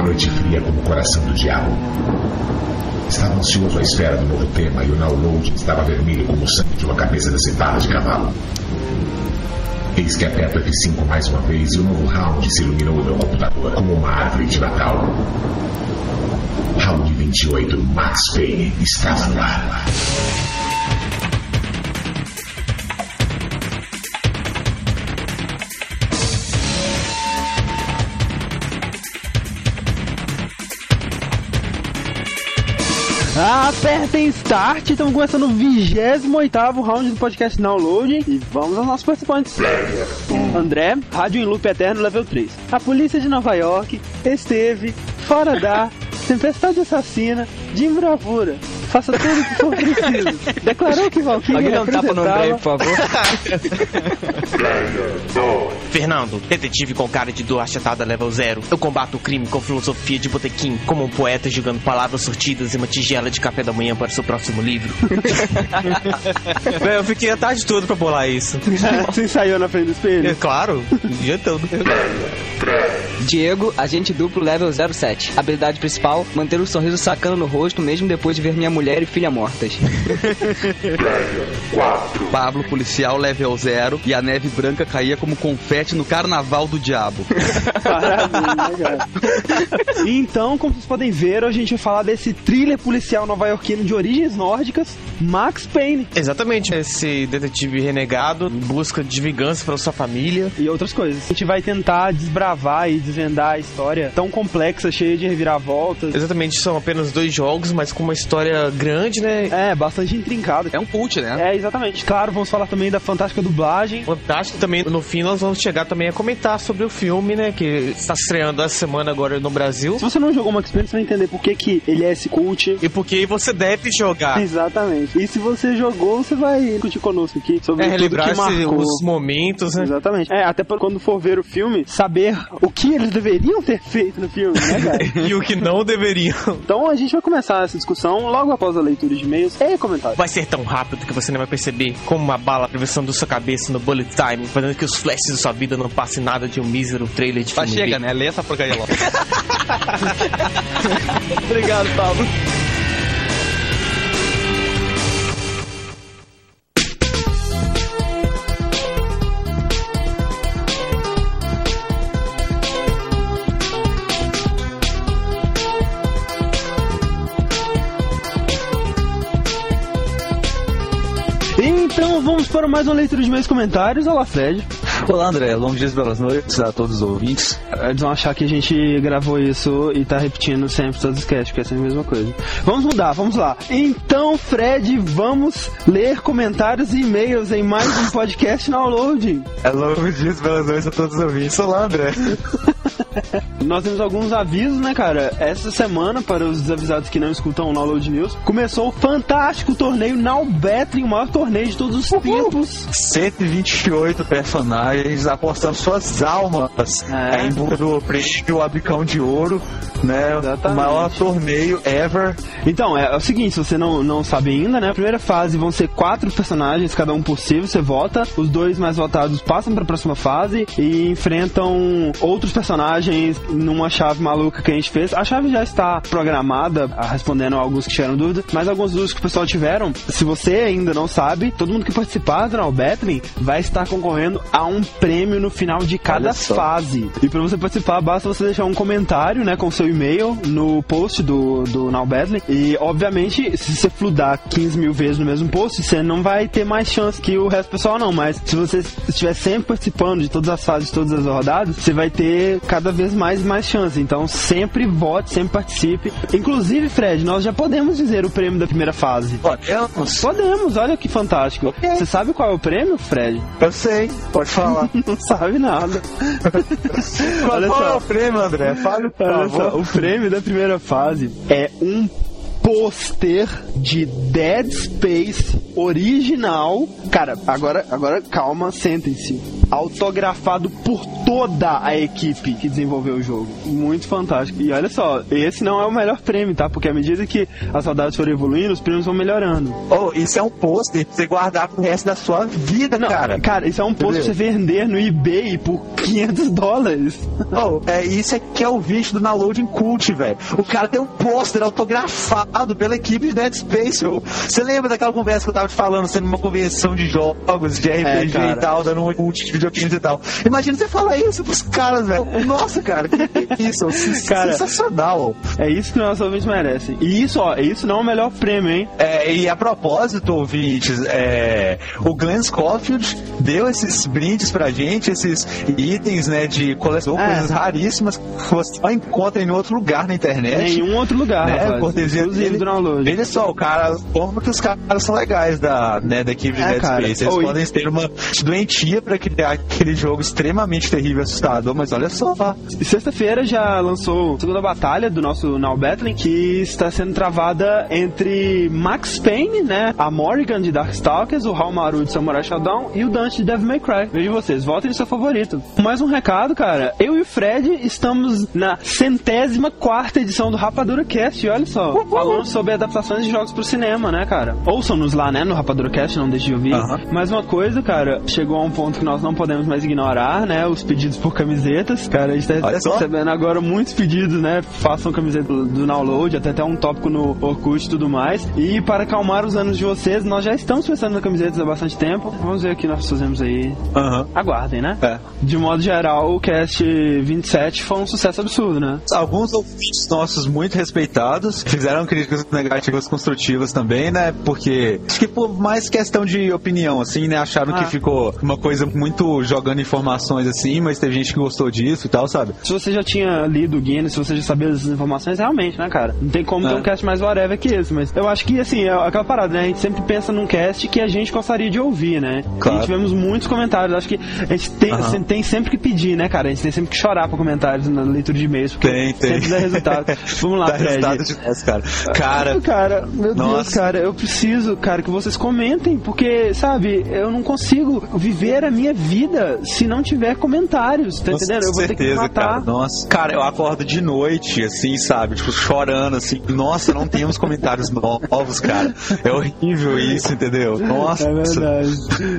uma noite fria como o coração do diabo. Estava ansioso à espera do novo tema e o download estava vermelho como o sangue de uma cabeça decepada de cavalo. Eis que aperto F5 mais uma vez e o novo round se iluminou no meu computador como uma árvore de Natal. Round 28, Max Payne, estava no ar. Apertem Start, estamos começando o 28 round do podcast Download e vamos aos nossos participantes. André, Rádio em Loop Eterno, level 3. A polícia de Nova York esteve fora da tempestade assassina de bravura. Faça tudo o que for preciso. Declarou que Valkyrie Alguém dá um tapa no André, por favor. Fernando, detetive com cara de dor achatada level 0. Eu combato o crime com filosofia de botequim, como um poeta jogando palavras sortidas em uma tigela de café da manhã para o seu próximo livro. Véi, eu fiquei a tarde toda pra bolar isso. Você ensaiou na frente do espelho? É claro, o dia todo. Diego, agente duplo level 07. Habilidade principal: manter o sorriso sacando no rosto mesmo depois de ver minha mulher e filha mortas. Pablo, policial level 0 e a neve branca caía como confete no carnaval do diabo. Maravilha, cara. Então, como vocês podem ver, a gente vai falar desse thriller policial nova-iorquino de origens nórdicas, Max Payne. Exatamente, esse detetive renegado em busca de vingança para sua família. E outras coisas. A gente vai tentar desbravar e desvendar a história tão complexa, cheia de reviravoltas. Exatamente, são apenas dois jogos, mas com uma história grande, né? É, bastante intrincada. É um cult, né? É, exatamente. Claro, vamos falar também da fantástica dublagem. Fantástico também. No fim, nós vamos chegar também a comentar sobre o filme, né? Que está estreando essa semana agora no Brasil. Se você não jogou Max Payne, você vai entender por que, que ele é esse cult. E porque você deve jogar. Exatamente. E se você jogou, você vai discutir conosco aqui sobre É tudo relembrar que os momentos, né? Exatamente. É, até pra quando for ver o filme, saber o que eles deveriam ter feito no filme, né, cara? E o que não deveriam. então a gente vai começar essa discussão logo após a leitura de e-mails e comentários. Vai ser tão rápido que você não vai perceber como uma bala atravessando sua cabeça no bullet time, fazendo que os flashes da sua vida não passem nada de um mísero trailer de Tá, filme chega, B. né? Lê essa porcaria logo. Obrigado, Pablo. Então vamos para mais uma leitura de meus comentários. Olá, Fred. Olá, André. Longos dias, belas noites a todos os ouvintes. Eles vão achar que a gente gravou isso e tá repetindo sempre todos os casts, porque é sempre a mesma coisa. Vamos mudar, vamos lá. Então, Fred, vamos ler comentários e e-mails em mais um podcast downloading. É longos dias, belas noites a todos os ouvintes. Olá, André. Nós temos alguns avisos, né, cara? Essa semana, para os desavisados que não escutam o Download News, começou o fantástico torneio Now Battling, o maior torneio de todos os tempos. 128 personagens apostando suas almas É. é, em busca do prêmio Abicão de Ouro, né? Exatamente. O maior torneio ever. Então, é, é o seguinte, se você não, não sabe ainda, né? A primeira fase vão ser quatro personagens, cada um possível, você vota. Os dois mais votados passam para a próxima fase e enfrentam outros personagens numa chave maluca que a gente fez. A chave já está programada, ah, respondendo a alguns que tiveram dúvida, mas alguns dúvidas que o pessoal tiveram. Se você ainda não sabe, todo mundo que participar do Now Battling vai estar concorrendo a um prêmio no final de cada fase. E para você participar, basta você deixar um comentário, né, com seu e-mail no post do, do Now Battling. E, obviamente, se você fludar 15 mil vezes no mesmo post, você não vai ter mais chance que o resto do pessoal, não. Mas se você estiver sempre participando de todas as fases, de todas as rodadas, você vai ter cada vez mais mais chance. Então, sempre vote, sempre participe. Inclusive, Fred, nós já podemos dizer o prêmio da primeira fase. Podemos? Podemos, olha que fantástico. Você sabe qual é o prêmio, Fred? Eu sei, pode falar. Não sabe nada. Qual, Olha qual só. é o prêmio, André? Fale, por favor. só, o prêmio da primeira fase é um pôster de Dead Space original. Cara, agora, agora calma, sentem-se. autografado por toda a equipe que desenvolveu o jogo. Muito fantástico. E olha só, esse não é o melhor prêmio, tá? Porque à medida que as saudades forem evoluindo, os prêmios vão melhorando. Oh, isso é um pôster pra você guardar pro resto da sua vida, Não, cara. cara, isso é um post pra você vender no eBay por 500 dólares. Oh, é, isso aqui é o vídeo do Downloading Cult, velho. O cara tem um pôster autografado pela equipe de Dead Space. Você lembra daquela conversa que eu tava te falando, sendo uma convenção de jogos, de RPG cara. e tal, dando um cult de e tal. Imagina você falar isso pros caras, velho. Nossa, cara, que que é isso? Sen- Cara. Sensacional. É isso que nossos ouvintes merecem. E isso, ó, isso não é o melhor prêmio, hein? É, e a propósito, ouvintes, é, o Glenn Schofield deu esses brindes pra gente, esses itens, né, de coleção, É. coisas raríssimas que você só encontra em outro lugar na internet. Nenhum outro lugar, né, rapaz. cortesia Do download. Veja só, o cara, como que os caras são legais da, né, da equipe de É, Dead cara. Space. Eles Oi. podem ter uma doentia pra criar aquele jogo extremamente terrível e assustador, mas olha só. Sexta-feira já lançou a segunda batalha do nosso Now Battling, que está sendo travada entre Max Payne, né? A Morrigan de Darkstalkers, o Halmaru de Samurai Shodown e o Dante de Devil May Cry. Vejam vocês, votem no seu favorito. Mais um recado, cara. Eu e o Fred estamos na centésima quarta edição do Rapadura Cast, olha só. Falando sobre adaptações de jogos pro cinema, né, cara? Ouçam-nos lá, né, no Rapadura Cast, não deixe de ouvir. Aham. Mais uma coisa, cara, chegou a um ponto que nós não podemos mais ignorar, né? Os pedidos por camisetas. Cara, a gente tá recebendo agora muitos pedidos, né? Façam camiseta do do download, até até um tópico no Orkut e tudo mais. E para acalmar os anos de vocês, nós já estamos pensando em camisetas há bastante tempo. Vamos ver o que nós fazemos aí. Aguardem, né? É. De modo geral, o cast 27 foi um sucesso absurdo, né? Alguns ouvintes nossos muito respeitados fizeram críticas negativas construtivas também, né? Porque acho que por mais questão de opinião, assim, né? Acharam Ah. que ficou uma coisa muito jogando informações assim, mas teve gente que gostou disso e tal, sabe? Se você já tinha lido o Guinness, se você já sabia das informações, realmente, né, cara? Não tem como É. ter um cast mais whatever que esse, mas eu acho que, assim, é aquela parada, né? A gente sempre pensa num cast que a gente gostaria de ouvir, né? Claro. E tivemos muitos comentários. Acho que a gente tem, assim, tem sempre que pedir, né, cara? A gente tem sempre que chorar pra comentários na leitura de e-mails, porque Tem, tem. sempre dá resultado. Vamos lá, Dá Fred. resultado demais, cara. Cara, Cara, meu Deus, Nossa. cara, eu preciso, cara, que vocês comentem, porque, sabe, eu não consigo viver a minha vida se não tiver comentários, tá com entendendo? Eu vou ter que certeza, matar. cara. Nossa. Cara, eu acordo de noite, assim, sabe? Tipo, chorando, assim. Nossa, não temos comentários novos, cara. É horrível isso, entendeu? Nossa. É verdade.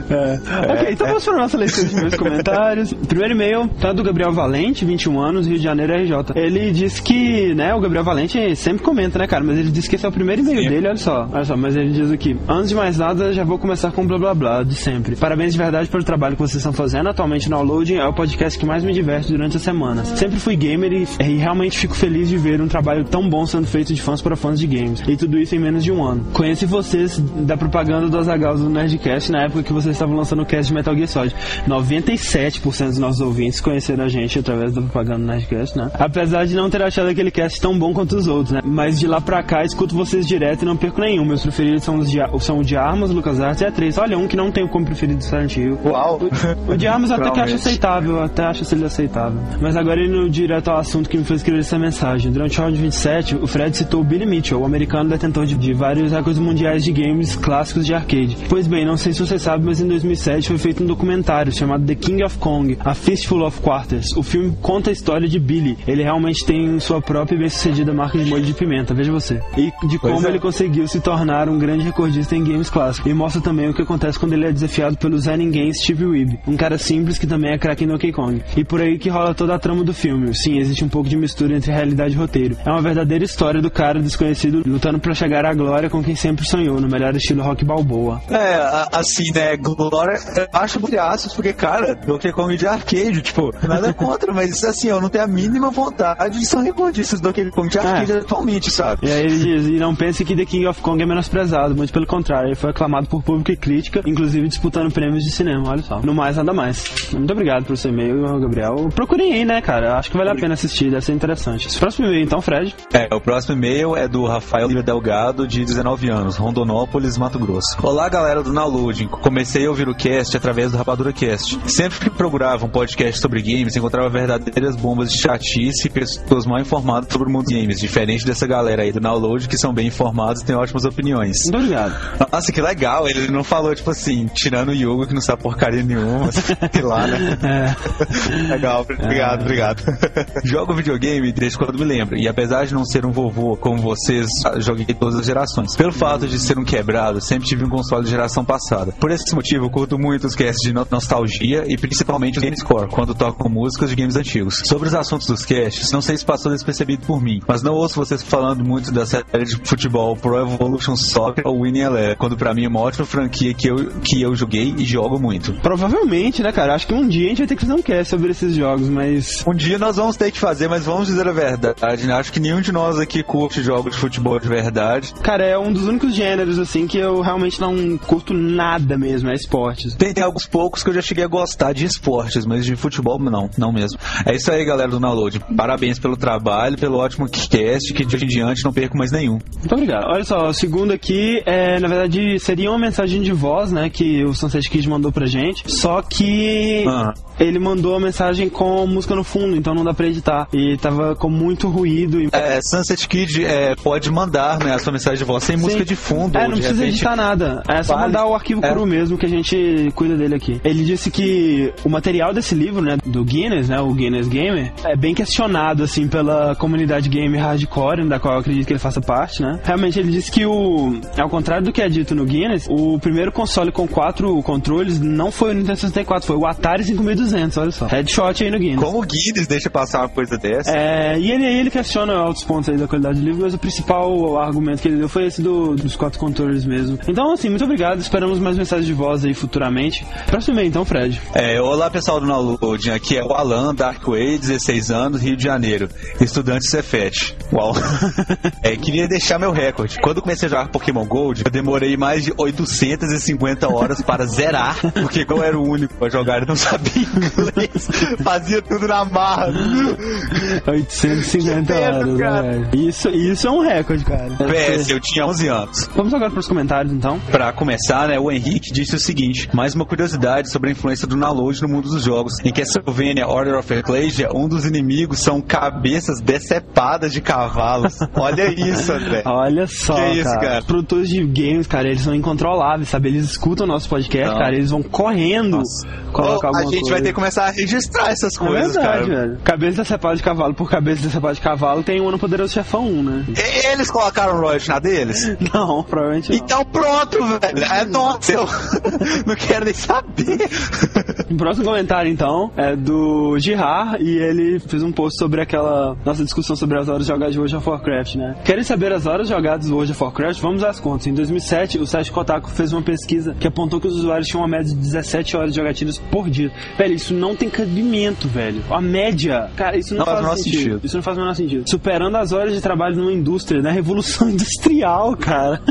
É. Ok, então vamos para a nossa leitura de meus comentários. Primeiro e-mail tá do Gabriel Valente, 21 anos, Rio de Janeiro, RJ. Ele disse que, né, o Gabriel Valente sempre comenta, né, cara, mas ele disse que esse é o primeiro e-mail Sim. dele, olha só. Olha só, mas ele diz aqui: Antes de mais nada, já vou começar com blá blá blá de sempre. Parabéns de verdade pelo trabalho que vocês estão fazendo. Atualmente, no Downloading é o podcast que mais me diverte durante as semanas. Sempre fui gamer e, e realmente fico feliz de ver um trabalho tão bom sendo feito de fãs para fãs de games. E tudo isso em menos de um ano. Conheci vocês da propaganda do Azaghal do Nerdcast na época que vocês estavam lançando o cast de Metal Gear Solid. 97% dos nossos ouvintes conheceram a gente através da propaganda do Nerdcast, né? Apesar de não ter achado aquele cast tão bom quanto os outros, né? Mas de lá pra cá escuto vocês direto e não perco nenhum. Meus preferidos são, os de, são o de Armas, LucasArts e a 3. Olha, um que não tenho como preferido do Silent Hill. Uau. O, o de Armas eu até que acho aceitável, até acho ele aceitável. Mas agora indo direto ao assunto que me fez escrever essa mensagem. Durante o round 27, o Fred citou o Billy Mitchell, o americano detentor de, de vários recordes mundiais de games clássicos de arcade. Pois bem, não sei se você sabe, mas em 2007 foi feito um documentário chamado The King of Kong, A Fistful of Quarters. O filme conta a história de Billy. Ele realmente tem sua própria e bem-sucedida marca de molho de pimenta, veja você. E de Pois como é. ele conseguiu se tornar um grande recordista em games clássicos. E mostra também o que acontece quando ele é desafiado pelo Zé Ninguém Steve Weeb, um cara simples que também é craque em Donkey Kong. E por aí que rola toda a trama do filme. Sim, existe um pouco de mistura entre realidade e roteiro. É uma verdadeira história do cara desconhecido lutando pra chegar à glória com quem sempre sonhou, no melhor estilo rock balboa. É, assim, né, Glória, eu acho aços, porque, cara, Donkey Kong de arcade, tipo, nada contra, mas assim, eu não tenho a mínima vontade de ser recordistas do Donkey Kong de arcade atualmente, sabe? E aí e não pense que The King of Kong é menosprezado, muito pelo contrário, ele foi aclamado por público e crítica, inclusive disputando prêmios de cinema, olha só. No mais, nada mais. Muito obrigado pelo seu e-mail, Gabriel. Procurem aí, né, cara? Acho que vale a pena assistir, deve ser interessante. Esse próximo e-mail, então, Fred. É, o próximo e-mail é do Rafael Lira Delgado, de 19 anos, Rondonópolis, Mato Grosso. Olá, galera do Downloading. Comecei a ouvir o cast através do Rapadura Cast. Sempre que procurava um podcast sobre games, encontrava verdadeiras bombas de chatice e pessoas mal informadas sobre o mundo dos games, diferente dessa galera aí do Download, que são bem informados e têm ótimas opiniões. Obrigado. Nossa, que legal. Ele não falou, tipo assim, tirando o Yugo, que não sabe porcaria nenhuma. sei lá, né? Legal, obrigado, obrigado. Jogo videogame desde quando me lembro. E apesar de não ser um vovô como vocês, joguei todas as gerações. Pelo fato de ser um quebrado, sempre tive um console de geração passada. Por esse motivo, curto muito os casts de no- nostalgia e principalmente o GameScore, quando tocam músicas de games antigos. Sobre os assuntos dos casts, não sei se passou despercebido por mim, mas não ouço vocês falando muito da série de futebol Pro Evolution Soccer ou Winning Eleven, quando pra mim é uma ótima franquia que eu, que eu joguei e jogo muito. Provavelmente, né, cara? Acho que um dia a gente vai ter que fazer um cast sobre esses jogos, mas. Um dia nós vamos ter que fazer, mas vamos dizer a verdade, né? Acho que nenhum de nós aqui curte jogos de futebol de verdade. Cara, é um dos únicos gêneros, assim, que eu realmente não curto nada mesmo, é esportes. Tem, tem alguns poucos que eu já cheguei a gostar de esportes, mas de futebol não, não mesmo. É isso aí, galera do Download. Parabéns pelo trabalho, pelo ótimo cast, que de hoje em diante não perco mais nenhum. Muito obrigado. Olha só, o segundo aqui, é, na verdade, seria uma mensagem de voz, né, que o Sunset Kid mandou pra gente, só que Ah. ele mandou a mensagem com música no fundo, então não dá pra editar. E tava com muito ruído e... É, Sunset Kid é, pode mandar né, a sua mensagem de voz sem Sim. música de fundo. É, não precisa repente- editar nada. É só Vale. mandar o arquivo É. cru mesmo que a gente cuida dele aqui. Ele disse que o material desse livro, né, do Guinness, né, o Guinness Gamer, é bem questionado, assim, pela comunidade game hardcore, da qual eu acredito que ele faça parte, né. Realmente, ele disse que o... Ao contrário do que é dito no Guinness, o primeiro console com quatro controles não foi o Nintendo 64, foi o Atari 5200, olha só. Headshot aí no Guinness. Como o Guinness deixa passar uma coisa dessa? É, e ele, ele questiona altos pontos aí da qualidade do livro, mas o principal argumento que ele deu foi esse do- dos quatro controles mesmo. Então, assim, muito obrigado. Esperamos mais mensagens de voz aí futuramente. Próximo e-mail, então, Fred. É, olá pessoal do Download, aqui é o Alan, Darkway, 16 anos, Rio de Janeiro, estudante Cefet. Uau. É, queria deixar meu recorde. Quando comecei a jogar Pokémon Gold, eu demorei mais de 850 horas para zerar, porque eu era o único a jogar e não sabia inglês, fazia tudo na marra. 850 Que medo, horas, né, cara. velho? Isso, isso é um recorde, cara. PS, eu tinha 11 anos. Vamos agora pros comentários, então. Pra começar, né, o Henrique disse o seguinte: mais uma curiosidade sobre a influência do download no mundo dos jogos. Em Castlevania Order of Ecclesia, um dos inimigos são cabeças decepadas de cavalos. Olha isso, André. Olha só, Que isso, cara. cara? Os produtores de games, cara, eles são incontroláveis, sabe? Eles escutam o nosso podcast, Não. cara, eles vão correndo colocar Ô, a gente vai ter que começar a registrar essas É coisas, verdade, cara. velho. Cabeça decepada de cavalo por cabeça decepada de cavalo tem um no Poderoso Chefão 1, né? E- Eles colocaram royalty na deles? Não, provavelmente não. Então pronto, velho. É nossa, eu não quero nem saber. O próximo comentário, então, é do Girard e ele fez um post sobre aquela nossa discussão sobre as horas jogadas de World of Warcraft, né? Querem saber as horas jogadas de World of Warcraft? Vamos às contas. Em 2007, o site Kotaku fez uma pesquisa que apontou que os usuários tinham uma média de 17 horas de jogatinas por dia. Velho, isso não tem cabimento, velho. A média, cara, isso não, Não faz o faz menor sentido. sentido. Isso não faz o menor sentido. Superando as horas de trabalho numa indústria, na revolução industrial, cara.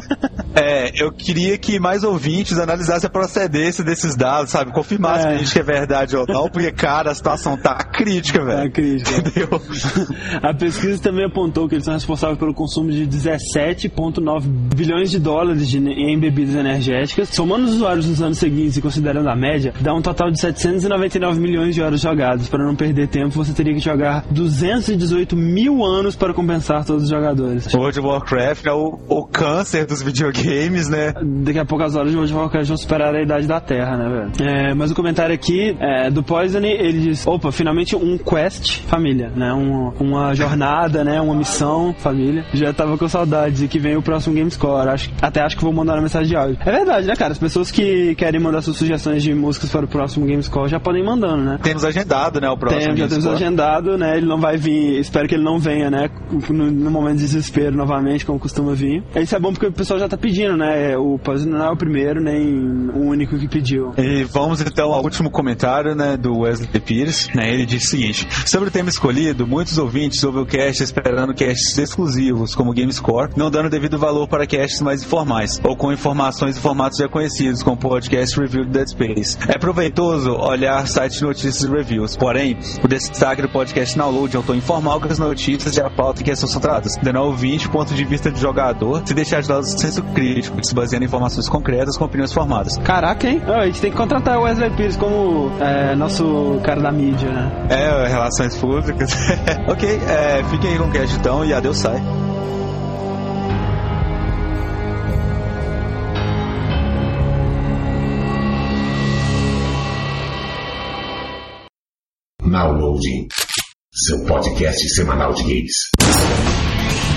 É, eu queria que mais ouvintes analisassem a procedência desses dados, sabe? Confirmassem É. pra gente que é verdade ou não, porque, cara, a situação tá crítica, velho. É crítica. Entendeu? A pesquisa também apontou que eles são responsáveis pelo consumo de 17,9 bilhões de dólares de- em bebidas energéticas. Somando os usuários nos anos seguintes e considerando a média, dá um total de 799 milhões de horas jogadas. Para não perder tempo, você teria que jogar 218 mil anos para compensar todos os jogadores. World of Warcraft é o, o câncer dos videogames, né? Daqui a pouco as horas de World of Warcraft vão superar a idade da Terra, né, velho? É, mas o comentário aqui é, do Poison, ele diz: opa, finalmente um quest família, né? Um- uma jornada, né? Uma missão família. Já tava com saudades e que vem o próximo Gamescore. Acho, até acho que vou mandar uma mensagem de áudio. É verdade, né, cara? As pessoas que querem mandar suas sugestões de músicas para o próximo Gamescore já podem ir mandando, né? Temos agendado, né, o próximo Tem, já temos agendado, né? Ele não vai vir, espero que ele não venha, né? No, no momento de desespero novamente, como costuma vir. Isso é bom porque o pessoal já tá pedindo, né? O Poison não é o primeiro, nem o único que pediu. E vamos então ao último comentário né, do Wesley Pires. Né, ele diz o seguinte: Sobre o tema escolhido, muitos ouvintes ouvem o cast esperando casts exclusivos, como Gamescore, não dando devido valor para casts mais informais, ou com informações e formatos já conhecidos, como podcast review do Dead Space. É proveitoso olhar sites de notícias e reviews, porém, o destaque do podcast Download é um tom informal com as notícias e a pauta em que são tratadas, dando ao ouvinte ponto de vista de jogador, se deixar de lado o senso crítico, se baseando em informações concretas com opiniões formadas. Caraca, hein? Ó, a gente tem que contratar o Wesley Pires como é, nosso cara da mídia, né? É, relações públicas. ok, é, fiquem aí com o cast então e adeus sai. Downloading, seu podcast semanal de games.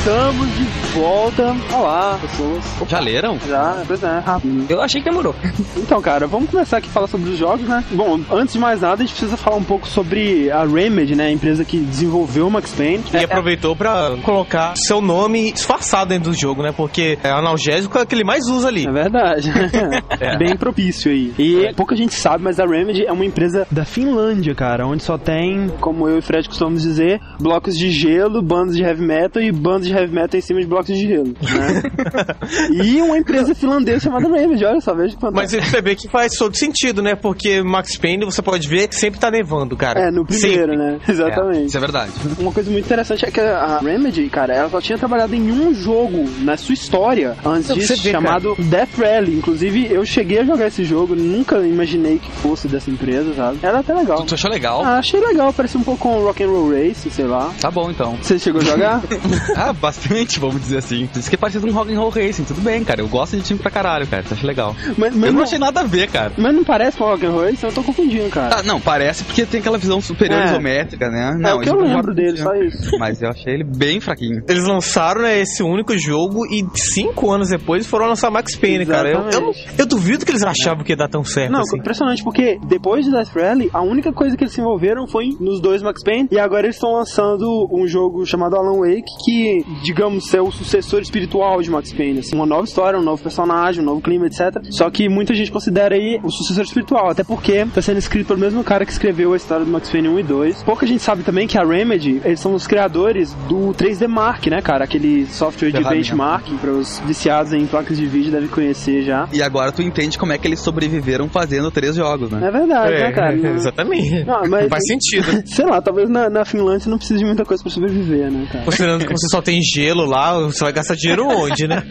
Estamos de volta. Olá, pessoas. Já leram? Já, pois é, rápido. Eu achei que demorou. Então, cara, vamos começar aqui a falar sobre os jogos, né? Bom, antes de mais nada, a gente precisa falar um pouco sobre a Remedy, né? A empresa que desenvolveu o Max Payne. E aproveitou pra colocar seu nome disfarçado dentro do jogo, né? Porque é analgésico é o que ele mais usa ali. É verdade. Bem propício aí. E pouca gente sabe, mas a Remedy é uma empresa da Finlândia, cara, onde só tem, como eu e o Fred costumamos dizer, blocos de gelo, bandas de heavy metal e bandas de heavy metal em cima de blocos de gelo, né? e uma empresa finlandesa chamada Remedy, olha só, veja quanto. Mas você vê que faz todo sentido, né? Porque Max Payne, você pode ver que sempre tá nevando, cara. É, no primeiro, Sempre. né? Exatamente. Isso é verdade. Uma coisa muito interessante é que a Remedy, cara, ela só tinha trabalhado em um jogo na sua história antes disso, ver, chamado Death Rally. Inclusive, eu cheguei a jogar esse jogo, nunca imaginei que fosse dessa empresa, sabe? Era até legal. Tu achou legal? Ah, achei legal, parecia um pouco com Rock and Roll Race, sei lá. Tá bom, então. Você chegou a jogar? Ah, bastante, vamos dizer assim. Isso que é parecido com Rock and Roll Racing. Tudo bem, cara. Eu gosto de time pra caralho, cara. Tu acha legal. mas, mas Eu não não, achei nada a ver, cara. mas não parece com Rock and Roll Race? Eu tô confundindo, cara. Ah, não, parece porque tem aquela visão superior É. isométrica, né? é Não, o que eu lembro dele, só isso. Mas eu achei ele bem fraquinho. Eles lançaram né, esse único jogo e cinco anos depois foram lançar Max Payne, cara. Eu, eu, Exatamente. eu duvido que eles achavam que ia dar tão certo Não, assim. impressionante, porque depois de Death Rally, a única coisa que eles se envolveram foi nos dois Max Payne, e agora eles estão lançando um jogo chamado Alan Wake, que, digamos, é o sucessor espiritual de Max Payne. Assim, uma nova história, um novo personagem, um novo clima, etc. Só que muita gente considera aí o sucessor espiritual, até porque tá sendo escrito pelo mesmo cara que escreveu a história do Max Payne 1 e 2. Pouca gente sabe também que a Remedy, eles são os criadores do 3D Mark, né, cara? Aquele software de benchmarking para os viciados em placas de vídeo devem conhecer já. E agora tu entende como é que eles sobreviveram fazendo três jogos, né? É verdade, né, cara? Não- exatamente. Não, mas- Faz sentido. Sei lá, talvez na, na Finlândia você não precise de muita coisa pra sobreviver, né, cara? Considerando que você só tem gelo lá, você vai gastar dinheiro onde, né?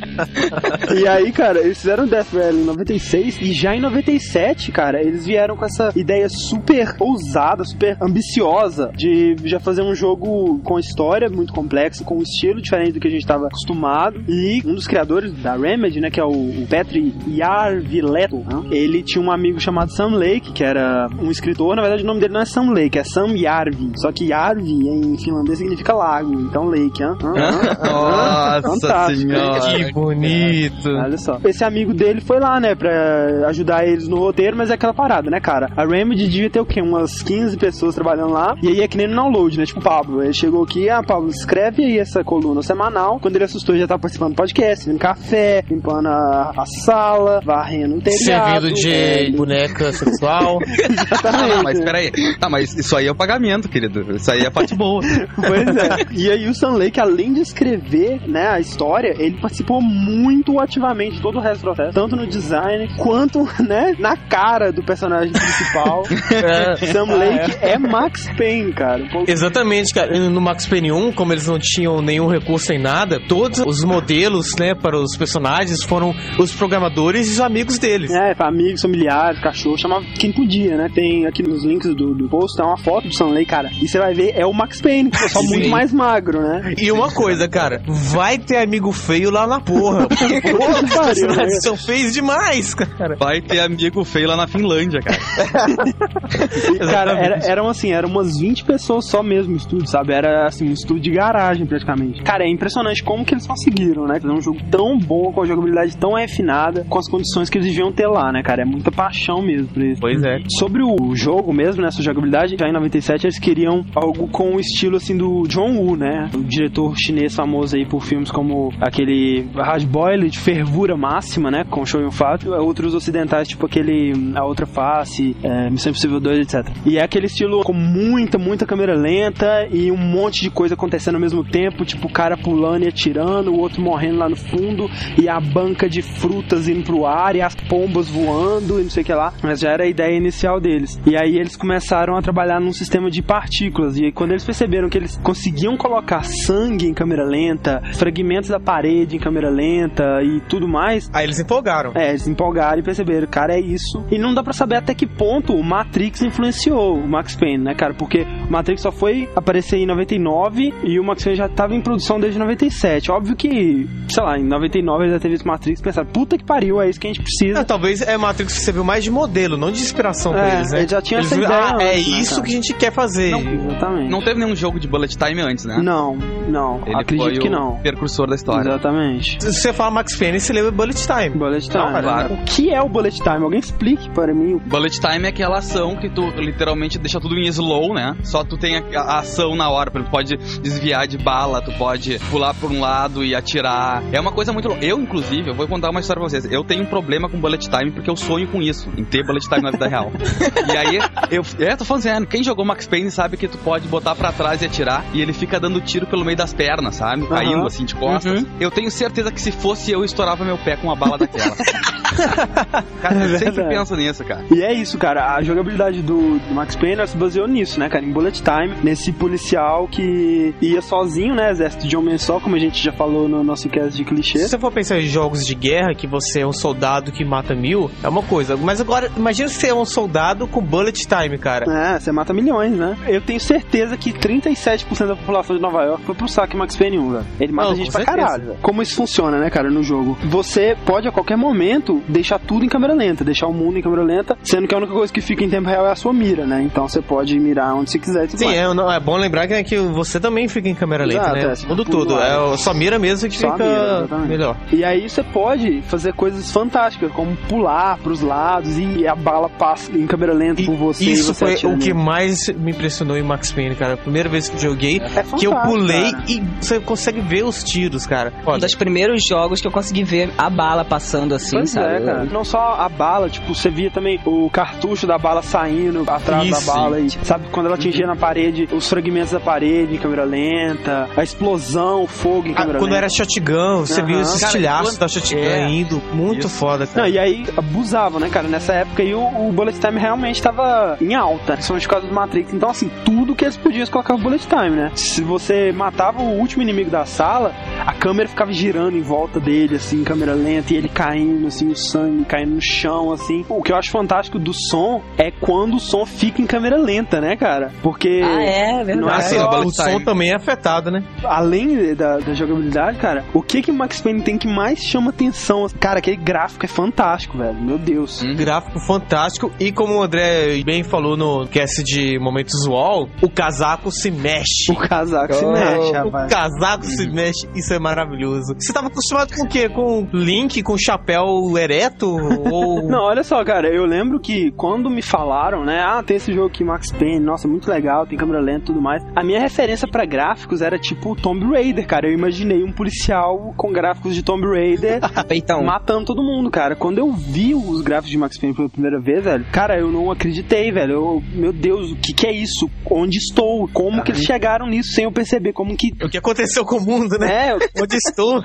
E aí, cara, eles fizeram Death Rally em 96 e já em 97, cara, eles vieram com essa ideia super ousada, super ambiciosa de já fazer um jogo com história muito complexa, com um estilo diferente do que a gente estava acostumado. E um dos criadores da Remedy, né, que é o, o Petri Jarvileto, né, ele tinha um amigo chamado Sam Lake, que era um escritor. Na verdade, o nome dele não é Sam Lake, é Sam Jarvi. Só que Jarvi em finlandês significa lago, então Lake, hã? Hã? Nossa Fantástico. senhora. Que bonito. Olha só. Esse amigo dele foi lá, né, pra ajudar eles no roteiro, mas é aquela parada, né, cara? A Remedy devia ter o quê? Umas 15 pessoas trabalhando lá. E aí é que nem no download, né? Tipo o Pablo. Ele chegou aqui, ah, Pablo, escreve aí essa coluna semanal. Quando ele assustou, já tava participando do podcast, vendo café, limpando a, a sala, varrendo o telhado. Servindo de é, boneca sexual. Exatamente. Ah, não, mas peraí. Tá, mas isso aí é o pagamento, querido. Isso aí é parte boa. Pois é. E aí o Sam Lake, além de escrever, né, a história, ele participou muito ativamente de todo o resto do processo, tanto no design quanto, né, na cara do personagem principal. Sam Lake é Max Payne, cara. Exatamente, cara. No Max Payne 1, como eles não tinham nenhum recurso em nada, todos os modelos, né, para os personagens foram os programadores e os amigos deles. É, amigos, familiares, cachorro, chamava quem podia, né? Tem aqui nos links do, do post, tá uma foto do Sam Lake, cara. E você vai ver, é o Max Payne, só muito mais magro, né? E uma coisa, cara, vai ter amigo feio lá na porra. Personagens são feios demais, cara. Vai ter amigo feio lá na Finlândia, cara. Cara, era- eram assim, eram umas 20 pessoas só mesmo no estúdio, sabe? Era assim, um estúdio de garagem praticamente. Cara, é impressionante como que eles conseguiram, né? Fazer um jogo tão bom, com a jogabilidade tão refinada, com as condições que eles deviam ter lá, né, cara? É muita paixão mesmo pra isso. Pois é. Sobre o jogo mesmo, né, sua jogabilidade, já em 97 eles queriam algo com o estilo assim do John Woo, né? O diretor chinês famoso aí por filmes como aquele Hard Boiled de fervura máxima, né, com Show Yun Fat, outros ocidentais tipo aquele A Outra Face, é, Missão Impossível 2, etc. E é aquele estilo com muita, muita câmera lenta e um monte de coisa acontecendo ao mesmo tempo, tipo o cara pulando e atirando, o outro morrendo lá no fundo e a banca de frutas indo pro ar e as pombas voando e não sei o que lá. Mas já era a ideia inicial deles. E aí eles começaram a trabalhar num sistema de partículas. E quando eles perceberam que eles conseguiam colocar sangue em câmera lenta, fragmentos da parede em câmera lenta e tudo mais. Aí eles empolgaram. É, eles empolgaram e perceberam, cara, é isso. E não dá pra saber até que ponto o Matrix influenciou o Max Payne, né, cara? Porque o Matrix só foi aparecer em 99 e o Max Payne já tava em produção desde 97. Óbvio que, sei lá, em 99 eles já teve esse Matrix e pensaram, puta que pariu, é isso que a gente precisa. É, talvez é Matrix que serviu mais de modelo, não de inspiração pra É, eles, né? ele já tinha Eles essa viram, ideia Ah, é antes, né, isso cara? que a gente quer fazer. Exatamente. Não teve nenhum jogo de bullet time antes, né? Não, não, Ele acredito foi que o não. precursor da história. Exatamente. Se você fala Max Payne, você lembra Bullet Time. Bullet Time. Não, claro. O que é o Bullet Time? Alguém explique para mim. Bullet time é aquela ação que tu literalmente deixa tudo em slow, né? Só tu tem a, a ação na hora, exemplo, pode desviar de bala, tu pode pular por um lado e atirar. É uma coisa muito. lou- Eu, inclusive, eu vou contar uma história pra vocês. Eu tenho um problema com bullet time porque eu sonho com isso, em ter bullet time na vida real. E aí, eu. É, tô falando sério, quem jogou Max Payne sabe que tu pode botar pra trás e atirar e ele fica dando tiro pelo meio das pernas, sabe? Caindo assim de costas. Eu tenho certeza que se fosse eu, estourava meu pé com uma bala daquela. cara, eu É sempre penso nisso, cara. E é isso, cara. A jogabilidade do, do Max Payne se baseou nisso, né, cara? Em Bullet Time, nesse policial que ia sozinho, né? Exército de homem só, como a gente já falou no nosso cast de clichê. Se você for pensar em jogos de guerra, que você é um soldado que mata mil, é uma coisa. Mas agora, imagina você é um soldado com bullet time, cara. É, você mata milhões, né? Eu tenho certeza que 37% da população de Nova York foi pro saque Max 1, velho. Ele mata Não, gente com pra certeza. caralho, velho. Como isso funciona, né, cara, no jogo? Você pode a qualquer momento deixar tudo em câmera lenta, deixar o mundo em câmera lenta, sendo que a única coisa que fica em tempo real é a sua mira, né? Então você pode mirar onde você quiser e tudo Sim, é, não, é bom lembrar que, que você também fica em câmera lenta, Exato, né? é, você Mundo fica todo. pulando. É o- só mira mesmo que Só a fica mira, melhor. E aí você pode fazer coisas fantásticas, como pular pros lados e a bala passa em câmera lenta E por você e isso você foi o que mais me impressionou em Max Payne, cara. A primeira vez que eu joguei, É que eu pulei cara. e você consegue ver os tiros, cara. Um dos primeiros jogos que eu consegui ver a bala passando assim, Pois sabe? é, cara. Não só a bala, tipo, você via também o cartucho da bala saindo atrás Isso, da bala e, sabe, quando ela atingia na parede, os fragmentos da parede em câmera lenta, a explosão, o fogo em Ah, câmera quando lenta. era shotgun, você Aham. viu os Cara, estilhaços quando- da shotgun É. indo. Muito Isso. foda, cara. Não, e aí abusavam, né, cara? Nessa época aí o, o Bullet Time realmente tava em alta, principalmente por causa do Matrix. Então, assim, tudo que eles podiam eles colocavam Bullet Time, né? Se você matava o último inimigo da sala, a câmera ficava girando em volta dele, assim, câmera lenta, e ele caindo, assim, o sangue caindo no chão, assim. O que eu acho fantástico do som é quando o som fica em câmera lenta, né, cara? Porque. Ah, é, verdade. Não é Ah, sim, só- o som também é afetado, né? além da, da jogabilidade, cara, o que que Max Payne tem que mais chama atenção? Cara, aquele gráfico é fantástico, velho. Meu Deus. Um gráfico fantástico. E como o André bem falou no cast de Momentos Wall, o casaco se mexe. O casaco se Oh. mexe, O rapaz. Casaco se mexe, isso é maravilhoso. Você tava acostumado com o quê? Com Link, com chapéu ereto? Ou. Não, olha só, cara, eu lembro que quando me falaram, né, ah, tem esse jogo aqui, Max Payne, nossa, muito legal, tem câmera lenta e tudo mais. A minha referência pra gráficos era tipo Tomb Raider, cara. Eu imaginei um policial com gráficos de Tomb Raider Peitão. matando todo mundo, cara. Quando eu vi os gráficos de Max Payne pela primeira vez, velho, cara, eu não acreditei, velho. Eu, meu Deus, o que que é isso? Onde estou? Como que eles chegaram nisso sem eu perceber? Como que... O que aconteceu com o mundo, né? É, Onde estou?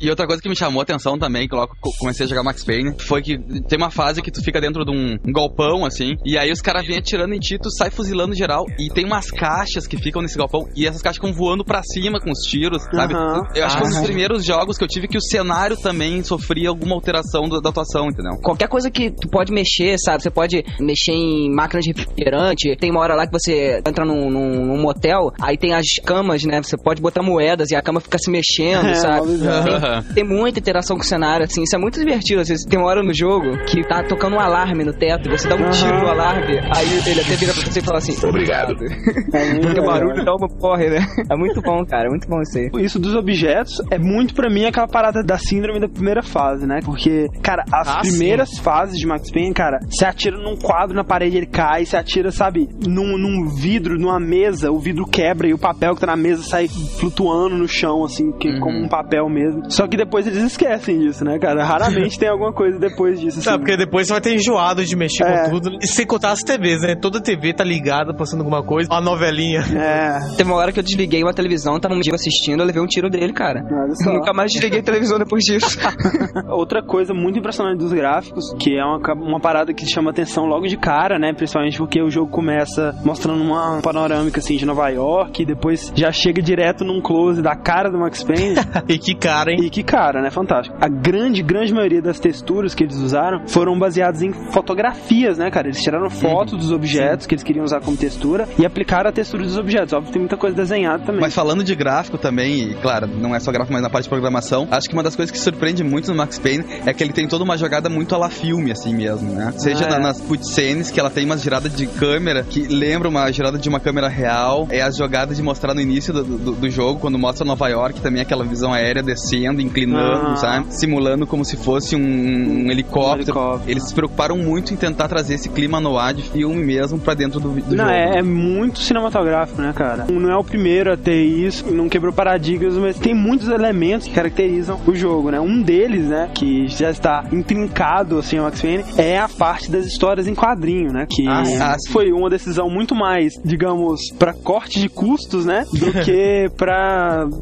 E outra coisa que me chamou a atenção também, que logo co- comecei a jogar Max Payne, foi que tem uma fase que tu fica dentro de um, um galpão, assim, e aí os caras vêm atirando em ti, tu sai fuzilando geral, e tem umas caixas que ficam nesse galpão, e essas caixas ficam voando pra cima com os tiros, sabe? Aham. Eu acho que é um dos Aham. primeiros jogos que eu tive que o cenário também sofria alguma alteração do- da atuação, entendeu? Qualquer coisa que tu pode mexer, sabe? Você pode mexer em máquina de refrigerante. Tem uma hora lá que você entra num, num- num motel, aí tem as camas, né? Você pode botar moedas e a cama fica se mexendo, É, sabe? Tem, tem muita interação com o cenário, assim. Isso é muito divertido. Às vezes tem uma hora no jogo que tá tocando um alarme no teto, você dá um tiro no alarme, aí ele até vira pra você e fala assim: Obrigado. É muito Porque o barulho dá uma porra, né? É muito bom, cara. É muito bom isso aí. Isso dos objetos é muito pra mim aquela parada da síndrome da primeira fase, né? Porque, cara, as Ah, primeiras fases de Max Payne, cara, você atira num quadro na parede, ele cai, você atira, sabe, num, num vidro, numa mesa, o vidro quebra e o papel que tá na mesa sai flutuando no chão, assim, que, como um papel mesmo. Só que depois eles esquecem disso, né, cara? Raramente tem alguma coisa depois disso, assim. Não, porque depois você vai ter enjoado de mexer É. com tudo. E sem contar as TVs, né? Toda TV tá ligada, passando alguma coisa. Uma novelinha. É, Teve uma hora que eu desliguei uma televisão, tava um dia assistindo, eu levei um tiro dele, cara. olha só. Nunca mais desliguei a televisão depois disso. Outra coisa muito impressionante dos gráficos, que é uma, uma parada que chama atenção logo de cara, né? Principalmente porque o jogo começa mostrando uma panorâmica assim de Nova York e depois já chega direto num close da cara do Max Payne. e que cara, hein? E que cara, né? Fantástico. A grande, grande maioria das texturas que eles usaram foram baseadas em fotografias, né, cara? Eles tiraram fotos dos objetos que eles queriam usar como textura e aplicaram a textura dos objetos. Óbvio, tem muita coisa desenhada também. Mas falando de gráfico também, e claro, não é só gráfico, mas na parte de programação, acho que uma das coisas que surpreende muito no Max Payne é que ele tem toda uma jogada muito a la filme, assim mesmo, né? Seja Ah, na- é. nas cutscenes, que ela tem umas giradas de câmera que lembra uma girada de uma câmera real. É as jogadas de mostrar no início do, do- do jogo, quando mostra Nova York, também aquela visão aérea descendo, inclinando, Ah. sabe? Simulando como se fosse um, um helicóptero. Um helicóptero. Eles se preocuparam muito em tentar trazer esse clima no ar de filme mesmo pra dentro do, do Não, jogo. é, é muito cinematográfico, né, cara? Não é o primeiro a ter isso, não quebrou paradigmas, mas tem muitos elementos que caracterizam o jogo, né? Um deles, né, que já está intrincado, assim, ao Payne, é a parte das histórias em quadrinho, né? Que Ah, foi uma decisão muito mais, digamos, pra corte de custos, né? Do que pra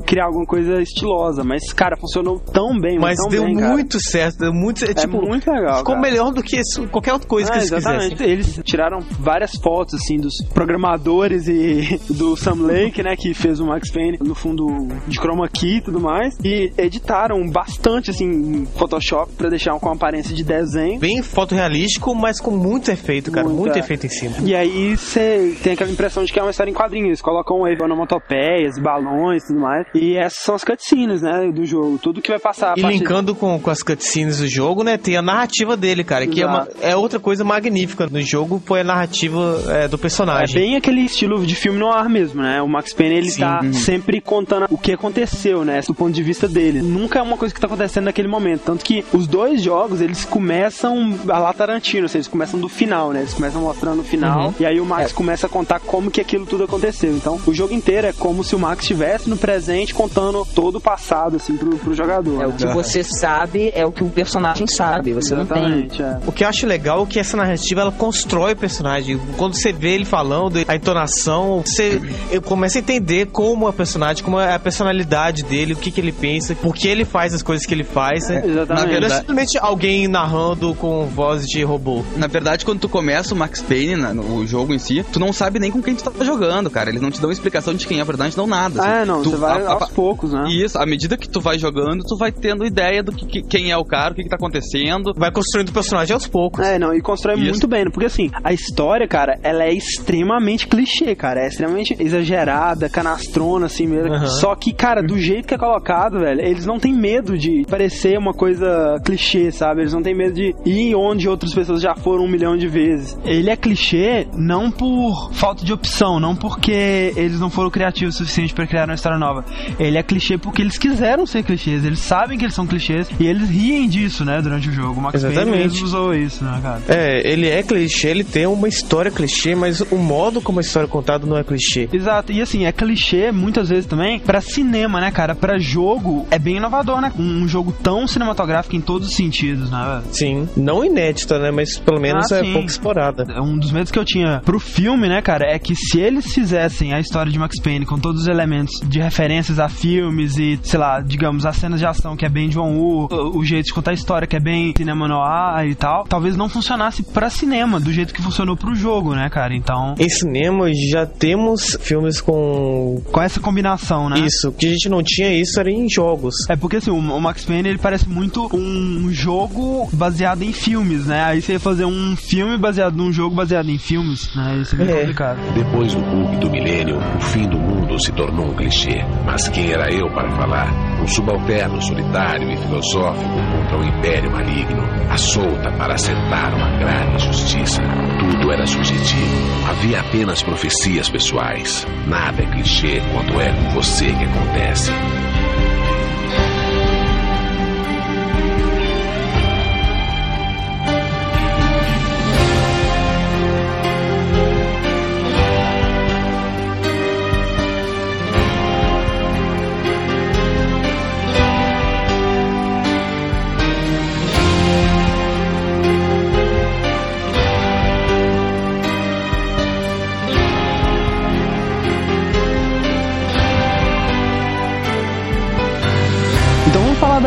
criar alguma coisa estilosa. Mas, cara, funcionou tão bem, Mas tão deu bem, cara. muito certo, deu muito. É, É tipo, muito legal. ficou cara. melhor do que isso- qualquer outra coisa Ah, que eles exatamente. Eles tiraram várias fotos assim dos programadores e do Sam Lake, né, que fez o Max Payne no fundo de chroma key e tudo mais, e editaram bastante assim em Photoshop pra deixar com uma aparência de desenho. Bem fotorrealístico, mas com muito efeito, cara. Muito, Muito é. efeito em cima. E aí você tem aquela impressão de que é uma história em quadrinhos. Eles colocam onomatopeias, balões e tudo mais. E essas são as cutscenes, né, do jogo. Tudo que vai passar E linkando com, com as cutscenes do jogo, né? Tem a narrativa dele, cara. Que é, uma, é outra coisa magnífica no jogo, foi a narrativa é, do É personagem. bem aquele estilo de filme no ar mesmo, né? O Max Payne, ele Sim. tá sempre contando o que aconteceu, né? Do ponto de vista dele. Nunca é uma coisa que tá acontecendo naquele momento. Tanto que os dois jogos, eles começam a lá Tarantino, ou seja, eles começam do final, né? Eles começam mostrando o final. Uhum. E aí o Max começa a contar como que aquilo tudo aconteceu. Então, o jogo inteiro é como se o Max estivesse no presente contando todo o passado, assim, pro, pro jogador. É o né? que você sabe, é o que o personagem sabe. Você não tem. Exatamente, é. O que eu acho legal é que essa narrativa ela constrói o personagem. Quando você vê ele falando, a entonação, você eu começa a entender como é o personagem, como é a personalidade dele, o que, que ele pensa, por que ele faz as coisas que ele faz. né? Exatamente. Na Não é verdade- simplesmente alguém narrando com voz de robô. Na verdade, quando tu começa o Max Payne, na- no, o jogo em si, tu não sabe nem com quem tu tá jogando, cara. Eles não te dão explicação de quem é a verdade, não nada. Ah, é, não, Tu- você vai a- a- aos poucos, né? Isso, à medida que tu vai jogando, tu vai tendo ideia do que, que- quem é o cara, o que, que tá acontecendo. Vai construindo o personagem aos poucos. É, não, e constrói Isso. muito bem, né? porque assim, a história, cara, ela é extremamente clichê, cara, é extremamente exagerada, canastrona, assim mesmo. Aham. Só que, cara, do jeito que é colocado, velho, eles não têm medo de parecer uma coisa clichê, sabe? Eles não têm medo de ir onde outras pessoas já foram um milhão de vezes. Ele é clichê não por falta de opção, não porque eles não foram criativos o suficiente pra criar uma história nova. Ele é clichê porque eles quiseram ser clichês, eles sabem que eles são clichês e eles riem disso, né, durante o jogo. O Max Payne Exatamente. mesmo usou isso, né, cara? É, ele é clichê, ele tem uma história clichê, mas o modo como a história é contada não é clichê. Exato, e assim, é clichê muitas vezes também pra cinema, né, cara? Pra jogo é bem inovador, né? Um jogo tão cinematográfico em todos os sentidos, né? Sim, não inédita, né? Mas pelo menos Ah, é sim. pouco explorada. Um dos medos que eu tinha pro filme, né, cara, é que se eles fizessem a história de Max Payne com todos os elementos de referências a filmes e, sei lá, digamos, as cenas de ação que é bem John Woo, o, o jeito de contar a história que é bem cinema noir e tal, talvez não funcionasse pra cinema do jeito que funcionou pro jogo, né, cara? Então, Em cinema já temos filmes com com essa combinação, né? isso. O que a gente não tinha isso era em jogos. É porque assim, o o Max Payne ele parece muito um jogo baseado em filmes, né? Aí você ia fazer um filme baseado num jogo baseado em filmes, né? Isso é meio É. complicado. Depois do bug do milênio, o fim do mundo se tornou um clichê. Mas quem era eu para falar? Um subalterno solitário e filosófico contra um império maligno, à solta para acertar uma grave injustiça. Tudo era subjetivo. Havia apenas profecias pessoais. Nada é clichê quando é com você que acontece.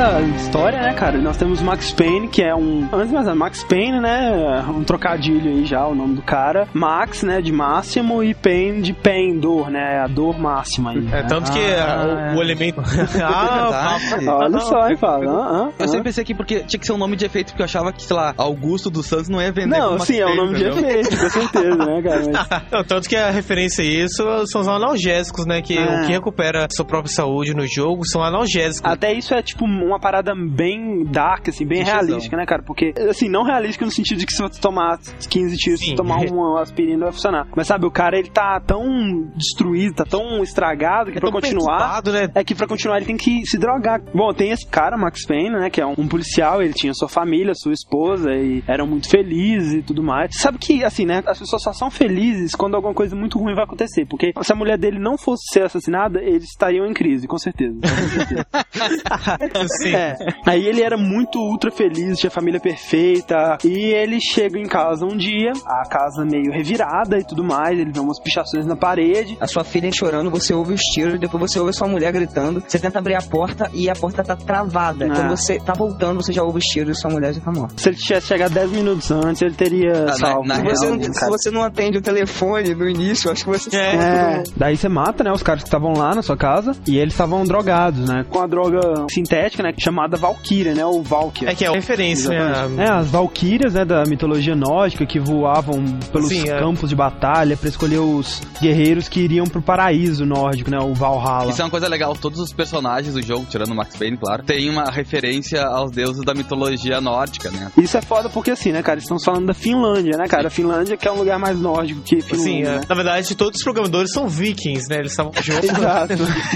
Falar da história, né, cara? Nós temos Max Payne, que é um. Antes de mais nada, Max Payne, né? Um trocadilho aí já, o nome do cara. Max, né, de máximo, e Pain de pain, dor, né? A dor máxima aí. É, né? tanto que Ah, o, o elemento. ah, Verdade. Olha só, hein, Fábio? Ah, ah, Eu ah. sempre pensei aqui porque tinha que ser um nome de efeito, porque eu achava que, sei lá, Augusto dos Santos não ia vender Não, sim, é o Payne, nome de entendeu? efeito, com certeza, né, cara? Mas- Não, tanto que a referência a isso são os analgésicos, né? Que É. o que recupera sua própria saúde no jogo são analgésicos. Até isso é tipo uma parada bem dark, assim, bem Clichêzão. realística, né, cara? Porque, assim, não realística no sentido de que se você tomar 15 tiros, se Sim. você tomar uma aspirina vai funcionar. Mas sabe, o cara ele tá tão destruído, tá tão estragado que É pra continuar. né? É que pra continuar ele tem que se drogar. Bom, tem esse cara, Max Payne, né? Que é um, um policial, ele tinha sua família, sua esposa, e eram muito felizes e tudo mais. Sabe que, assim, né? As pessoas só são felizes quando alguma coisa muito ruim vai acontecer. Porque se a mulher dele não fosse ser assassinada, eles estariam em crise, com certeza. Com certeza. Sim. É. Aí ele era muito ultra feliz, tinha família perfeita. E ele chega em casa um dia, a casa meio revirada e tudo mais. Ele vê umas pichações na parede. A sua filha chorando, você ouve os tiros, depois você ouve a sua mulher gritando. Você tenta abrir a porta e a porta tá travada. Ah. Quando você tá voltando, você já ouve os tiros e sua mulher já tá morta. Se ele tivesse chegado 10 minutos antes, ele teria na- salvo. na Se real, você, não, né, se cara? você não atende o telefone no início, acho que você É. É, daí você mata, né, os caras que estavam lá na sua casa e eles estavam drogados, né, com a droga sintética, né, chamada Valkyria, né, ou Valkyria. É que é uma referência, né? É, as Valkyrias, né, da mitologia nórdica que voavam pelos Sim, é. campos de batalha pra escolher os guerreiros que iriam pro paraíso nórdico, né, o Valhalla. Isso é uma coisa legal, todos os personagens do jogo, tirando o Max Payne, claro, tem uma referência aos deuses da mitologia nórdica, né? Isso é foda porque assim, né, cara, estamos falando da Finlândia, né, cara? A Finlândia que é um lugar mais nórdico que Finlândia, Sim, é. né? na verdade, todos os programadores são vikings, né? Eles estavam juntos. Exato.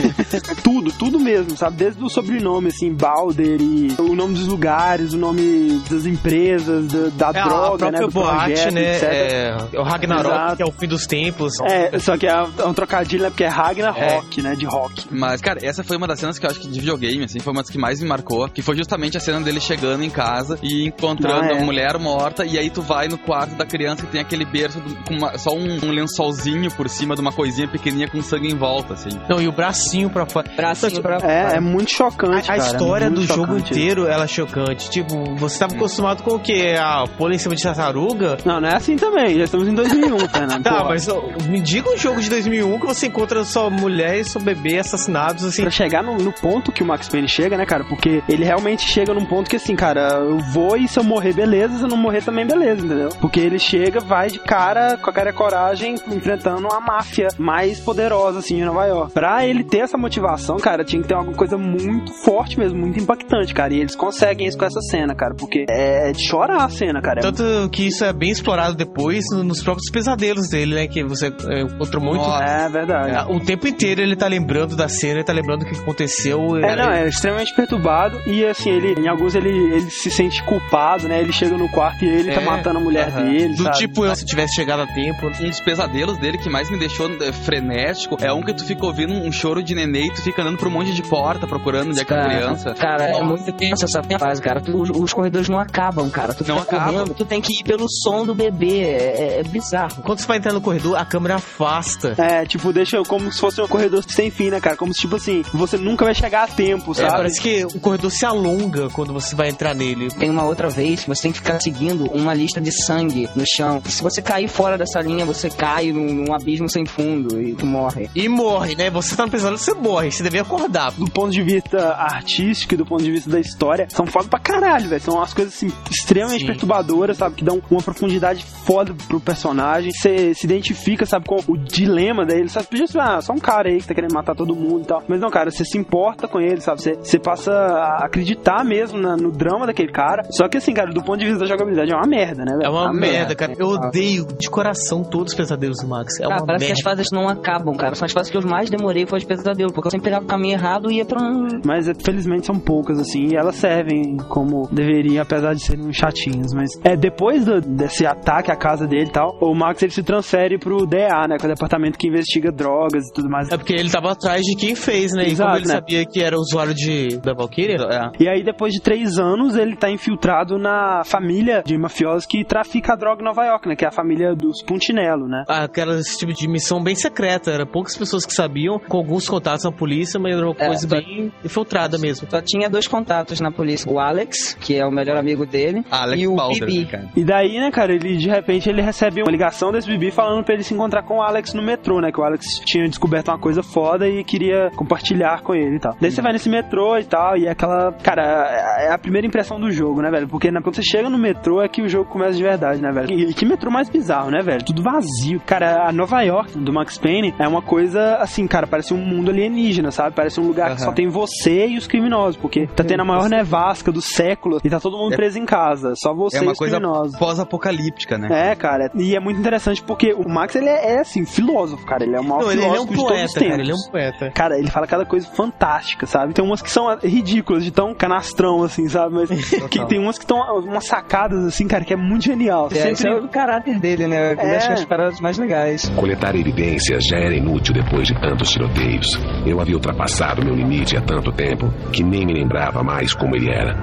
tudo, tudo mesmo, sabe? Desde o sobrenome, assim, Balder e o nome dos lugares, o nome das empresas, da, da É, droga, a né? própria boate, projeto, né? etc. É, é o Ragnarok, Exato. que é o fim dos tempos. É, só que é, é um trocadilho, né? Porque é Ragnarok, né? De rock. Mas, cara, essa foi uma das cenas que eu acho que de videogame, assim, foi uma das que mais me marcou, que foi justamente a cena dele chegando em casa e encontrando Ah, é. a mulher morta, e aí tu vai no quarto da criança e tem aquele berço do- com uma- só um, um lençolzinho por cima de uma coisinha pequenininha com sangue em volta, assim. Não, e o bracinho pra fora. bracinho pra É, é muito chocante, A, a cara, é história do jogo chocante. inteiro, ela é chocante. Tipo, você tava acostumado com o quê? A pula em cima de tartaruga? Não, não é assim também. Já estamos em 2001, Fernando. Tá, Pô, mas ó, me diga um jogo de 2001 que você encontra sua mulher e seu bebê assassinados, assim. Pra chegar no, no ponto que o Max Payne chega, né, cara? Porque ele realmente chega num ponto que, assim, cara, eu vou e se eu morrer, beleza. Se eu não morrer, também beleza, entendeu? Porque ele chega, vai de cara, com a cara e coragem, enfrentando a máfia mais poderosa, assim, de Nova York. Pra ele ter essa motivação, cara, tinha que ter alguma coisa muito forte mesmo, muito impactante, cara. E eles conseguem isso com essa cena, cara, porque é de chorar a cena, cara. É Tanto que isso é bem explorado depois no- nos próprios pesadelos dele, né? Que você é, encontra muito. Nossa. É verdade. É, O tempo inteiro ele tá lembrando da cena, ele tá lembrando o que aconteceu. É, não, é extremamente perturbado e assim, ele, em alguns ele, ele se sente culpado, né? Ele chega no quarto e ele tá É, matando a mulher aham. dele, Do sabe? tipo, eu, se tivesse chegado a tempo. Um dos pesadelos dele que mais me deixou eh, frenético é um que tu fica ouvindo um choro de nenê e tu fica andando por um monte de porta procurando onde é que é a criança. Cara, é muito tenso essa fase, cara. Tu- os, os corredores não acabam, cara. Tu Não fica acabam. correndo, tu tem que ir pelo som do bebê. É, é bizarro. Quando você vai entrar no corredor, a câmera afasta. É, tipo, deixa como se fosse um corredor sem fim, né, cara? Como se, tipo assim, você nunca vai chegar a tempo, É, sabe? parece que o corredor se alonga quando você vai entrar nele. Tem uma outra vez que você tem que ficar seguindo uma lista de sangue no chão. Se você cair fora dessa linha, você cai num, num abismo sem fundo e tu morre. E morre, né? Você tá no pesadelo, você morre. Você devia acordar. Do ponto de vista artístico e do ponto de vista da história, são foda pra caralho, velho. São umas coisas, assim, extremamente Sim. perturbadoras, sabe? Que dão uma profundidade foda pro personagem. Você se identifica, sabe, com o dilema dele. Sabe, podia ser, ah, só um cara aí que tá querendo matar todo mundo e tal. Mas não, cara, você se importa com ele, sabe? Você- passa a acreditar mesmo na- no drama daquele cara. Só que, assim, cara, do ponto de vista da jogabilidade, é uma merda, né, velho? É uma merda, merda. cara. Eu odeio de coração todos os pesadelos do Max. É Cara, uma parece que as merda. fases não acabam, cara. São as fases que eu mais demorei foi as pesadelos, porque eu sempre pegava o caminho errado e ia pra um. Mas é, felizmente são poucas, assim, e elas servem como deveriam, apesar de serem chatinhas. Mas é depois do- desse ataque à casa dele e tal, o Max ele se transfere pro DA, né? Que é o departamento que investiga drogas e tudo mais. É porque ele tava atrás de quem fez, né? Exato, e como ele né? sabia que era usuário de, da Valkyria, É. E aí, depois de três anos, ele tá infiltrado na família de mafiosos que trafica a droga em Nova York, né? Que é a família dos Puntinello, né? aquela esse tipo de missão bem secreta. Era poucas pessoas que sabiam, com alguns contatos na polícia, mas era uma É, coisa só- bem infiltrada mesmo. Só tinha dois contatos na polícia. O Alex, que é o melhor amigo dele, Alex e o Balder, Bibi. né, cara? E daí, né, cara, ele de repente ele recebe uma ligação desse Bibi falando pra ele se encontrar com o Alex no metrô, né? Que o Alex tinha descoberto uma coisa foda e queria compartilhar com ele e tal. Daí você vai nesse metrô e tal, e é aquela. Cara, é a primeira impressão do jogo, né, velho? Porque né, quando você chega no metrô é que o jogo começa de verdade, né, velho? E que metrô mais bizarro, né, velho? Tudo vazio. Cara, a Nova York do Max Payne é uma coisa assim, cara, parece um mundo alienígena, sabe? Parece um lugar que só tem você e os criminosos, porque tá tendo a maior nevasca do século e tá todo mundo É- preso em casa. Só você É e uma os coisa criminosos. pós-apocalíptica, né? É, cara, e é muito interessante porque o Max, ele é, é, assim, filósofo, cara, ele é o maior Não, ele, ele é um filósofo de todos os poeta, cara. tempos. Ele é um poeta. Cara, ele fala cada coisa fantástica, sabe? Tem umas que são ridículas, de tão canastrão, assim, sabe? Mas que tem umas que estão umas sacadas, assim, cara, que é muito genial. É, Esse é o caráter dele, né? Ele É. acha as paradas mais legais. Coletar evidências já era inútil depois de tantos tiroteios. Eu havia ultrapassado meu limite há tanto tempo que nem me lembrava mais como ele era.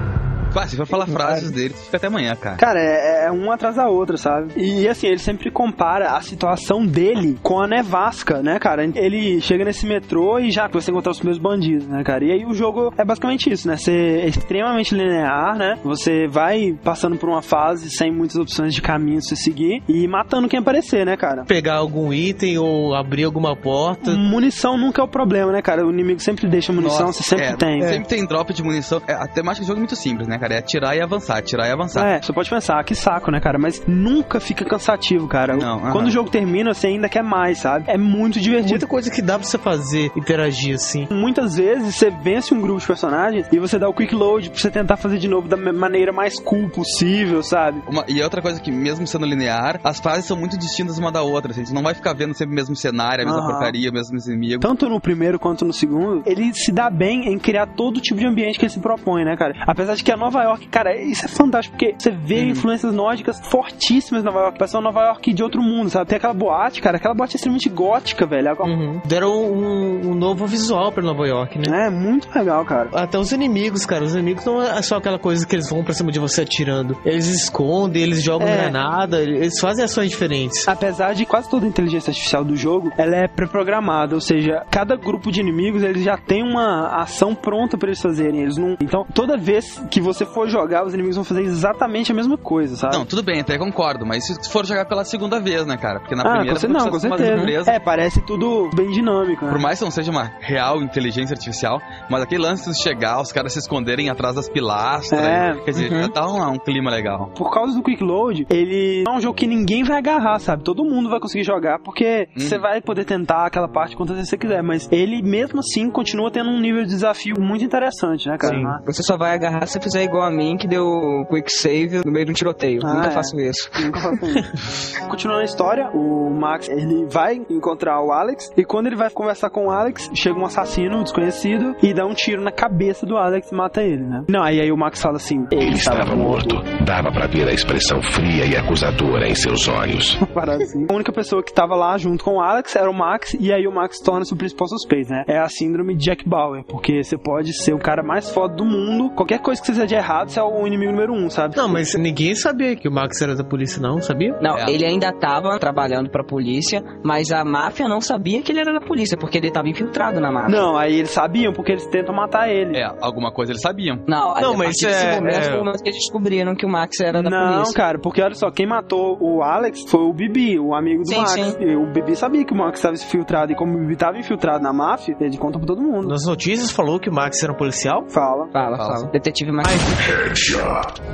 Ah, se for falar frases dele, fica até amanhã, cara. Cara, é, é um atrás da outra, sabe? E assim, ele sempre compara a situação dele com a nevasca, né, cara? Ele chega nesse metrô e já você encontrar os primeiros bandidos, né, cara? E aí o jogo é basicamente isso, né? Você é extremamente linear, né? Você vai passando por uma fase sem muitas opções de caminho pra você seguir e matando quem aparecer, né, cara? Pegar algum item ou abrir alguma porta. Munição nunca é o problema, né, cara? O inimigo sempre deixa munição, Nossa, você sempre é, tem. Sempre tem drop de munição. É, a temática do jogo é muito simples, né, cara? É atirar e avançar, atirar e avançar. É, você pode pensar, que saco, né, cara? Mas nunca fica cansativo, cara. Não, Quando aham. o jogo termina, você ainda quer mais, sabe? É muito divertido. Muita coisa que dá pra você fazer, interagir assim. Muitas vezes você vence um grupo de personagens e você dá o quick load pra você tentar fazer de novo da maneira mais cool possível, sabe? Uma- e outra coisa que, mesmo sendo linear, as fases são muito distintas uma da outra. Assim, você não vai ficar vendo sempre o mesmo cenário, a mesma Aham. porcaria, o mesmo inimigo. Tanto no primeiro quanto no segundo, ele se dá bem em criar todo tipo de ambiente que ele se propõe, né, cara? Apesar de que a Nova York, cara, isso é fantástico, porque você vê influências nórdicas fortíssimas na Nova York. Parece uma Nova York de outro mundo, sabe? Tem aquela boate, cara, aquela boate é extremamente gótica, velho. Uhum. Deram um, um novo visual pra Nova York, né? É, muito legal, cara. Até os inimigos, cara. Os inimigos não é só aquela coisa que eles vão pra cima de você atirando. Eles escondem, eles jogam É. granada, eles fazem ações diferentes. Apesar de quase toda a inteligência artificial do jogo, ela é pré-programada, ou seja, cada grupo de inimigos eles já tem uma ação pronta pra eles fazerem. Eles não. Então, toda vez que você for jogar, os inimigos vão fazer exatamente a mesma coisa, sabe? Não, tudo bem, até concordo, mas se for jogar pela segunda vez, né, cara? Porque na ah, primeira você não, com precisa fazer certeza. É, parece tudo bem dinâmico, né? Por mais que não seja uma real inteligência artificial, mas aquele lance de chegar, os caras se esconderem atrás das pilastras, É, quer dizer, uhum. já dá um, um clima legal. Por causa do Quick Load, ele é um jogo que ninguém vai agarrar, sabe? Todo mundo vai conseguir jogar, porque Uhum. você vai poder tentar aquela parte quantas vezes você quiser, mas ele mesmo assim continua tendo um nível de desafio muito interessante, né, cara? Sim. Você só vai agarrar se você fizer igual a mim, que deu quick save no meio de um tiroteio. Ah, Nunca é. faço isso. Nunca faço isso. Continuando a história, o Max ele vai encontrar o Alex e quando ele vai conversar com o Alex, chega um assassino desconhecido e dá um tiro na cabeça do Alex e mata ele, né? Não, aí, aí o Max fala assim: Ele estava morto. Dava pra ver a expressão fria e acusadora em seus olhos. Assim. A única pessoa que tava lá junto com o Alex era o Max, e aí o Max torna-se o principal suspeito, né? É a síndrome de Jack Bauer, porque você pode ser o cara mais foda do mundo, qualquer coisa que você fizer de errado, você é o inimigo número um, sabe? Não, mas ninguém sabia que o Max era da polícia, não, sabia? Não, É. ele ainda tava trabalhando pra polícia, mas a máfia não sabia que ele era da polícia, porque ele tava infiltrado na máfia. Não, aí eles sabiam, porque eles tentam matar ele. É, alguma coisa eles sabiam. Não, Não, a mas desse é- momento é- momento que eles descobriram que o Max era da Não, polícia. cara, porque olha só, quem matou o Alex foi o Bibi, o amigo do Sim, Max. sim. E o Bibi sabia que o Max estava infiltrado, e como o Bibi estava infiltrado na máfia, ele conta pra todo mundo. Nas notícias falou que o Max era um policial? Fala. Fala, Fala. fala. Detetive Max.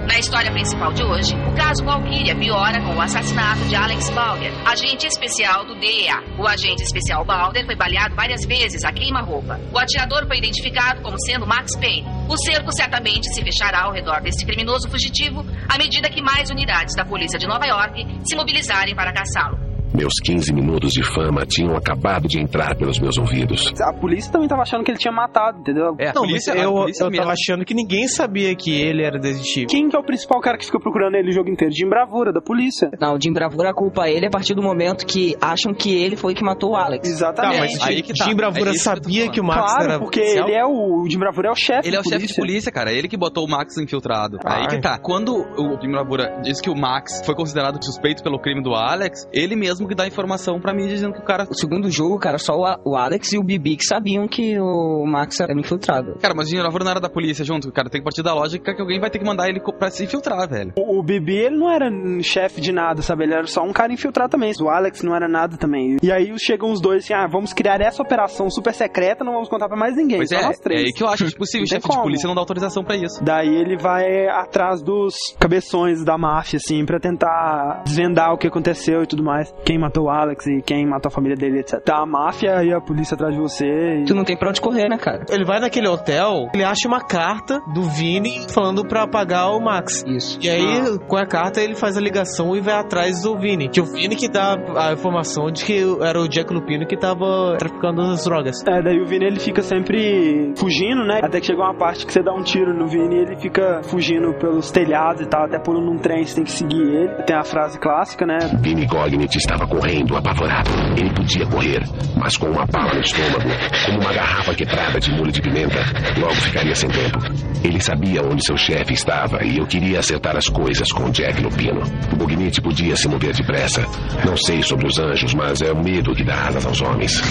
Na história principal de hoje, o caso Valkyria piora com o assassinato de Alex Balder, agente especial do DEA. O agente especial Balder foi baleado várias vezes a queima-roupa. O atirador foi identificado como sendo Max Payne. O cerco certamente se fechará ao redor desse criminoso fugitivo à medida que mais unidades da polícia de Nova York se mobilizarem para caçá-lo. Meus 15 minutos de fama tinham acabado de entrar pelos meus ouvidos. A polícia também tava achando que ele tinha matado, entendeu? É, a não, polícia, mas a eu, polícia eu mesmo. tava achando que ninguém sabia que ele era detetive. Quem que é o principal cara que fica procurando ele o jogo inteiro? Jim Bravura, da polícia. Não, o Jim Bravura culpa ele a partir do momento que acham que ele foi que matou o Alex. Tá, Exatamente. mas Aí que tá. Jim Bravura É que eu sabia falando. que o Max claro, era porque policial? ele é o, o Jim Bravura é o chefe Ele é o chefe de polícia, cara. Ele que botou o Max infiltrado. Ah, Aí que é. tá. Quando o Jim Bravura diz que o Max foi considerado suspeito pelo crime do Alex, ele mesmo mesmo que dá informação pra mim dizendo que o cara. O segundo jogo, cara, só o, Alex e o Bibi que sabiam que o Max era infiltrado. Cara, mas o Ginevra não era da polícia junto, cara. Tem que partir da lógica que alguém vai ter que mandar ele pra se infiltrar, velho. O, o Bibi, ele não era chefe de nada, sabe? Ele era só um cara infiltrado também. O Alex não era nada também. E aí chegam os dois assim, ah, vamos criar essa operação super secreta, não vamos contar pra mais ninguém, Pois só é, nós é três. aí que eu acho que, tipo, Não o chefe de polícia não dá autorização pra isso. Daí ele vai atrás dos cabeções da máfia, assim, pra tentar desvendar o que aconteceu e tudo mais. Quem matou o Alex e quem matou a família dele, etc. Tá a máfia e a polícia atrás de você. E... Tu não tem pra onde correr, né, cara? Ele vai naquele hotel, ele acha uma carta do Vini falando pra pagar o Max. Isso. E aí, com a carta, ele faz a ligação e vai atrás do Vini. Que o Vini que dá a informação de que era o Jack Lupino que tava traficando as drogas. É, daí o Vini ele fica sempre fugindo, né? Até que chega uma parte que você dá um tiro no Vini e ele fica fugindo pelos telhados e tal, até por num trem você tem que seguir ele. Tem a frase clássica, né? Vini Gognit estava correndo, apavorado. Ele podia correr, mas com uma bala no estômago, como uma garrafa quebrada de molho de pimenta, logo ficaria sem tempo. Ele sabia onde seu chefe estava e eu queria acertar as coisas com Jack Lupino. Gognit podia se mover depressa. Não sei sobre os anjos, mas é o medo que dá asas aos homens.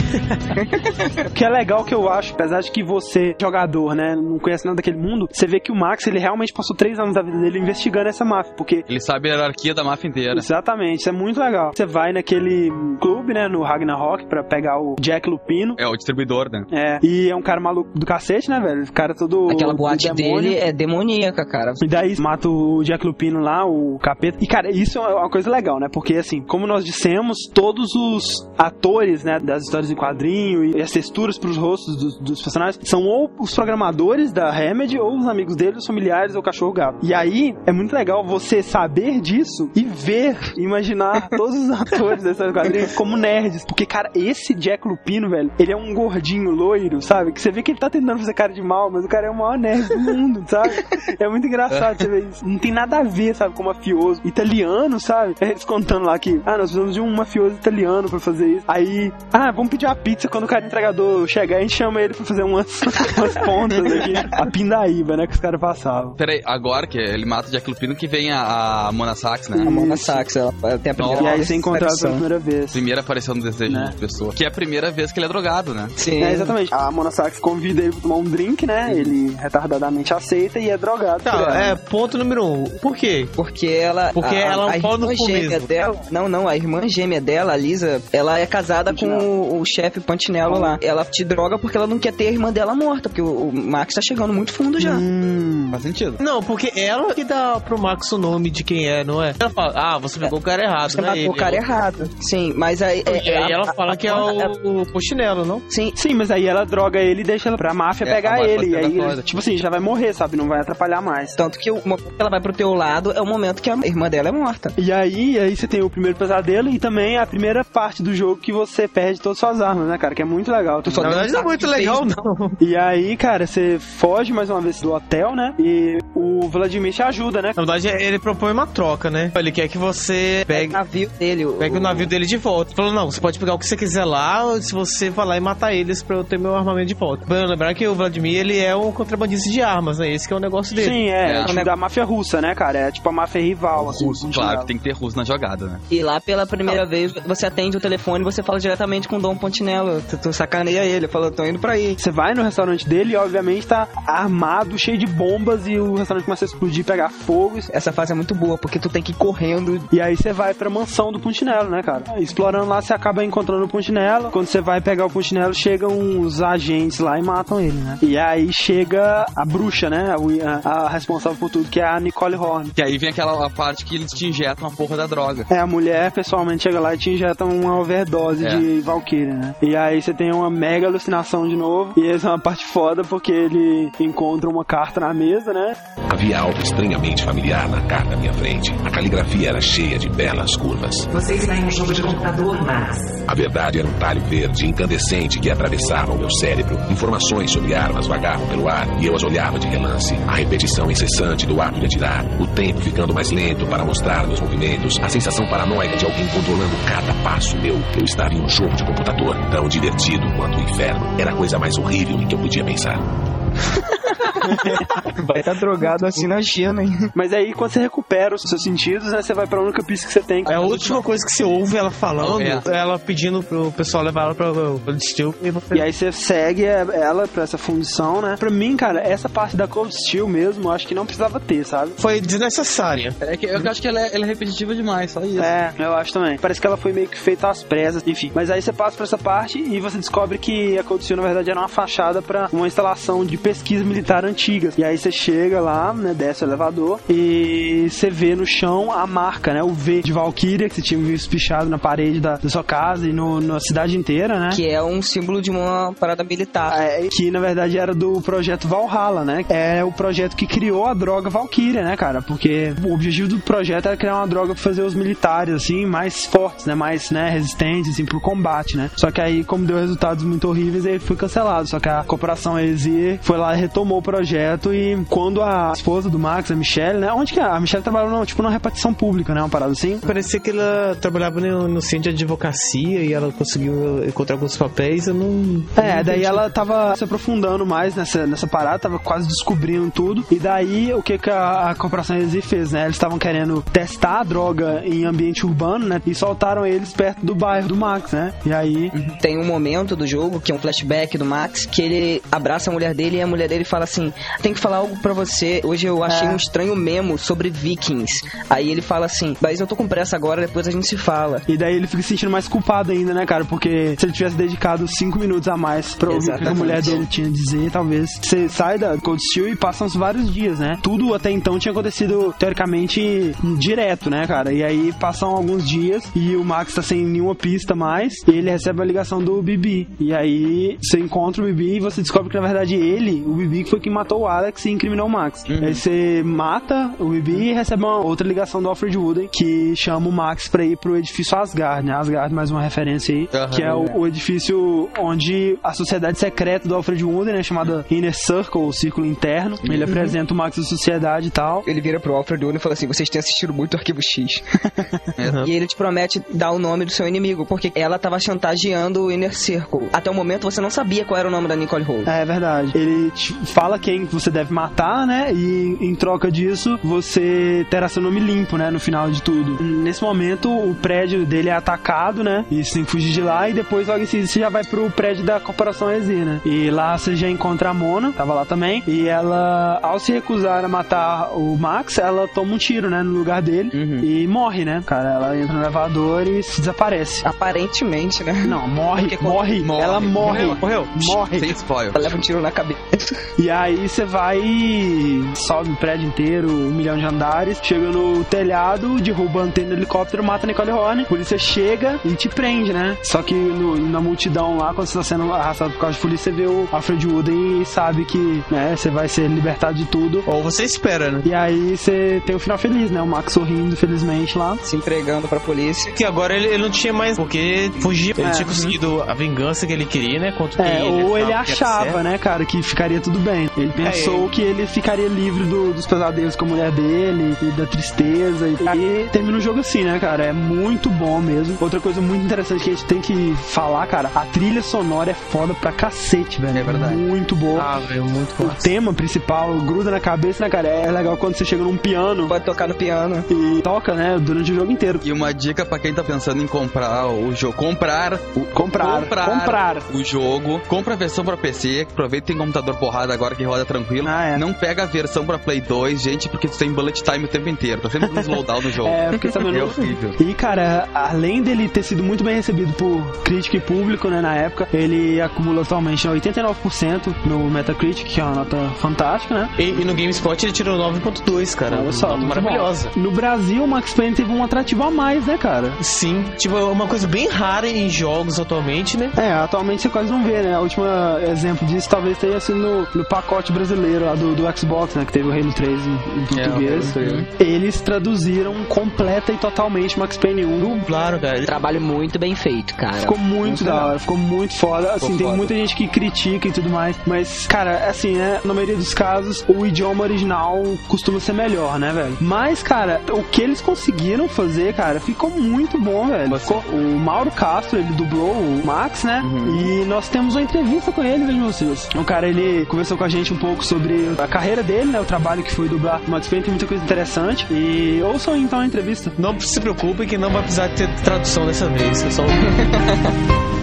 O que é legal que eu acho, apesar de que você, jogador, né, não conhece nada daquele mundo, você vê que o Max, ele realmente passou três anos da vida dele investigando essa máfia, porque Ele sabe a hierarquia da máfia inteira. Exatamente, isso é muito legal. Você vai naquele clube, né, no Ragnarok, pra pegar o Jack Lupino. É o distribuidor, né? É, e é um cara maluco do cacete, né, velho? O cara todo. Aquela boate demônio. dele é demoníaca, cara. E daí mata o Jack Lupino lá, o capeta. E, cara, isso é uma coisa legal, né? Porque, assim, como nós dissemos, todos os atores, né, das histórias em quadrinho e as texturas pros rostos dos, dos personagens são ou os programadores da Remedy, ou os amigos dele, os familiares, ou o cachorro gato. E aí, é muito legal você saber disso e ver, imaginar todos os atores história em quadrinho como nerds. Porque, cara, esse Jack Lupino, velho, ele é um gordinho loiro, sabe? Que você vê que ele tá tentando fazer cara de mal, mas o cara é o maior nerd do mundo, sabe? É muito engraçado você ver isso. Não tem nada a ver, sabe, com mafioso italiano, sabe? Eles contando lá que, ah, nós precisamos de um mafioso italiano pra fazer isso. Aí, ah, vamos pedir uma pizza quando o cara entregador chegar, a gente chama ele pra fazer umas, umas pontas aqui. A pindaíba, né, que os caras passavam. Peraí, agora que ele mata o Jack Lupino, que vem a, a Mona Sachs, né? A Mona. Sachs, ela tem a primeira E aí você é pela primeira vez. Primeira aparição do desejo Né? de pessoa. Que é a primeira vez que ele é drogado, né? Sim. É, exatamente. A Mona Sachs convida ele pra tomar um drink, né? Ele retardadamente aceita e é drogado. Tá, ela. é, ponto número um. Por quê? Porque ela. Porque ela é um a pau no gêmea dela. Não, não, a irmã gêmea dela, a Lisa, ela é casada com o, o chefe Pantinello lá. Ela te droga porque ela não quer ter a irmã dela morta, porque o, o Max tá chegando muito fundo já. Hum. Faz sentido. Não, porque ela que dá pro Max o nome de quem é, não é? Ela fala, ah, você pegou o cara errado, Você né? matou o cara errado. Sim, mas aí. E aí a- ela a- fala a- que é a- o, o Pochinelo, não? Sim, Sim, mas aí ela droga ele e deixa ela pra máfia É, a pegar máfia ele. E aí, ele, tipo assim, já vai morrer, sabe? Não vai atrapalhar mais. Tanto que o momento que ela vai pro teu lado é o momento que a irmã dela é morta. E aí, aí você tem o primeiro pesadelo e também a primeira parte do jogo que você perde todas as suas armas, né, cara? Que é muito legal. Tu só Na verdade não é muito legal, beijo. não. E aí, cara, você foge mais uma vez do hotel, né? E o Vladimir te ajuda, né? Na verdade, ele propõe uma troca, né? Ele quer que você O pegue, navio dele. pegue o navio dele de volta. Ele falou, não, você pode pegar o que você quiser lá, ou se você for lá e matar eles pra eu ter meu armamento de volta. Lembrar que o Vladimir, ele é um contrabandista de armas, né? Esse que é o negócio dele. Sim, é, É. tipo da máfia russa, né, cara? É tipo a máfia rival, assim. Russo, claro, Chinelo. tem que ter russo na jogada, né? E lá pela primeira vez você atende o telefone e você fala diretamente com o Dom Pontinello. Tu, tu sacaneia ele, fala, tô indo pra aí. Você vai no restaurante dele e, obviamente, tá armado, cheio de bombas e o restaurante começa a explodir, pegar fogo. Essa fase é muito boa, porque tu tem que ir correndo. E aí você vai pra mansão do Puntinello, né, cara? Explorando lá, você acaba encontrando o Puntinello. Quando você vai pegar o Puntinello, chegam os agentes lá e matam ele, né? E aí chega a bruxa, né? A, a- a responsável por tudo, que é a Nicole Horn. Que aí vem aquela parte que eles te injetam a porra da droga. É, a mulher pessoalmente chega lá e te injeta uma overdose É. de Valkyrie, né? E aí você tem uma mega alucinação de novo. E essa é uma parte foda porque ele encontra uma carta na mesa, né? Havia algo estranhamente familiar na carta à minha frente. A caligrafia era cheia de belas curvas. Você está em um jogo de computador, Max. A verdade era um talho verde incandescente que atravessava o meu cérebro. Informações sobre armas vagavam pelo ar e eu as olhava de relance. A repetição incessante do ato de atirar, o tempo ficando mais lento para mostrar meus movimentos, a sensação paranoica de alguém controlando cada passo meu. Eu estava em um jogo de computador, tão divertido quanto o inferno. Era a coisa mais horrível em que eu podia pensar. Vai estar drogado assim na China, hein? Mas aí, quando você recupera os seus sentidos, né, você vai pra única pista que você tem. É a última coisa que você ouve ela falando, É. ela pedindo pro pessoal levar ela pra, pra Steel e você... E aí você segue ela pra essa fundição, né? Pra mim, cara, essa parte da Cold Steel mesmo, eu acho que não precisava ter, sabe? Foi desnecessária. É que eu acho que ela é, ela é repetitiva demais, só isso. É, eu acho também. Parece que ela foi meio que feita às presas, enfim. Mas aí você passa por essa parte e você descobre que a Cold Steel, na verdade, era uma fachada pra uma instalação de pesquisa militar antiga. E aí você chega lá, né, desce o elevador e você vê no chão a marca, né, o V de Valkyria, que você tinha visto pichado na parede da, da sua casa e no, na cidade inteira, né? Que é um símbolo de uma parada militar. É, que na verdade era do projeto Valhalla, né? É o projeto que criou a droga Valkyria, né, cara? Porque o objetivo do projeto era criar uma droga pra fazer os militares, assim, mais fortes, né? Mais, né, resistentes, assim, pro combate, né? Só que aí, como deu resultados muito horríveis, ele foi cancelado. Só que a corporação Exir foi lá e retomou o projeto e quando a esposa do Max, a Michelle, né? Onde que é? A Michelle trabalhou, no, tipo, numa repartição pública, né? Uma parada assim. Parecia que ela trabalhava no, no centro de advocacia e ela conseguiu encontrar alguns papéis, eu não... É, não daí ela tava se aprofundando mais nessa, nessa parada, tava quase descobrindo tudo. E daí, o que, que a, a corporação Exi fez, né? Eles estavam querendo testar a droga em ambiente urbano, né? E soltaram eles perto do bairro do Max, né? E aí. Tem um momento do jogo, que é um flashback do Max, que ele abraça a mulher dele e a mulher dele fala assim: Tem que falar algo pra você. Hoje eu achei É. um estranho memo sobre vikings. Aí ele fala assim: Mas eu tô com pressa agora, depois a gente se fala. E daí ele fica se sentindo mais culpado ainda, né, cara? Porque se ele tivesse dedicado cinco minutos a mais pra ouvir o que a mulher dele tinha a dizer, talvez você sai da Cold Steel e passam uns vários dias, né? Tudo até então tinha acontecido, teoricamente, direto, né, cara? E aí passam alguns dias e o Max tá sem nenhuma pista mais e ele recebe a ligação do Bibi. E aí você encontra o Bibi e você descobre que, na verdade, ele, o Bibi, que foi quem matou o Alex e incriminou o Max. Aí você mata o Bibi e recebe uma outra ligação do Alfred Wooden que chama o Max pra ir pro edifício Asgard, né? Asgard, mais uma referência aí, Aham. que é o, o edifício onde a sociedade secreta do Alfred Wooden, né? Chamada Inner Circle, o círculo interno. Ele apresenta o Max à sociedade e tal. Ele vira pro Alfred Uno e fala assim: Vocês têm assistido muito Arquivo X. E ele te promete dar o nome do seu inimigo, porque ela tava chantageando o Inner Circle. Até o momento você não sabia qual era o nome da Nicole Holt. É verdade. Ele te fala quem você deve matar, né? E em troca disso, você terá seu nome limpo, né? No final de tudo. Nesse momento, o prédio dele é atacado, né? E você tem que fugir de lá. E depois, logo em seguida, você já vai pro prédio da Corporação Ezi, né? E lá você já encontra a Mona, tava lá também. E ela, ao se recusar a matar o Max, ela toma um tiro, né? No lugar dele. E morre, né? Cara, ela entra no elevador e se desaparece. Aparentemente, né? Não, morre, morre, Morre. Ela morre. Morreu, morreu. Morre. Sem spoiler. Ela leva um tiro na cabeça. E aí você vai e sobe o prédio inteiro, um milhão de andares, chega no telhado, derruba a antena do helicóptero, mata a Nicole Horne, a polícia chega e te prende, né? Só que no- na multidão lá, quando você tá sendo arrastado por causa de polícia, você vê o Alfred Wooden e sabe que, né, você vai ser libertado de tudo. Ou você espera, né? E aí você tem o final feliz, né? O Max sorrindo, felizmente, lá. Se entregando pra polícia. Que agora ele, ele não tinha mais porque fugia. Ele É. tinha conseguido a vingança que ele queria, né? Contra É, quem ou ele era achava, né, cara, que ficaria tudo bem. Ele pensou que ele ficaria livre do- dos pesadelos com a mulher dele e da tristeza. E aí termina o jogo assim, né, cara? É muito bom mesmo. Outra coisa muito interessante que a gente tem que falar, cara, a trilha sonora é foda pra cacete, velho. É verdade. Muito boa. Ah, velho, muito o massa. tema principal gruda na cabeça, né, cara? É legal quando você chega num piano Pode tocar no piano. e toca, né, durante o jogo inteiro. E uma dica pra quem tá pensando em comprar o jogo, comprar o Comprar, comprar. o jogo, compra a versão pra PC, aproveita que tem computador porrada agora que roda tranquilo. Ah, é. Não pega a versão pra Play 2, gente, porque tu tem bullet time o tempo inteiro, tá sempre com slowdown no jogo. É, porque sabendo. É horrível. E, cara, além dele ter sido muito bem recebido por crítica e público, né, na época, ele acumula atualmente 89% no Metacritic, que é uma nota fantástica, né? E, e no GameSpot ele tirou 9.2, cara. Olha só, maravilhosa. bom. No Brasil, o Max Payne teve um atrativo a mais, né, cara? Sim, tipo, é uma coisa bem rara em jogos atualmente, né? É, atualmente você quase não vê, né? O último exemplo disso talvez tenha sido no, no pacote brasileiro lá do, do Xbox, né? Que teve o Halo 3 em, em português. Eles traduziram completa e totalmente Max Payne 1. Dublaram, cara. Trabalho muito bem feito, cara. Ficou muito da hora, ficou muito foda. Assim, tem foda. muita gente que critica e tudo mais, mas, cara, assim, né? Na maioria dos casos, o idioma original costuma ser melhor, né, velho? Mas, cara, o que eles conseguiram fazer, cara, ficou muito bom, velho. Ficou, o Mauro Castro, ele dublou o Max, né? E nós temos uma entrevista com ele, vejam vocês. O cara, ele conversou com a gente um pouco sobre a carreira dele, né? O trabalho que foi dublar Max Payne, tem muita coisa interessante. E ouçam então a entrevista. Não se preocupe que não vai precisar ter tradução dessa vez. É só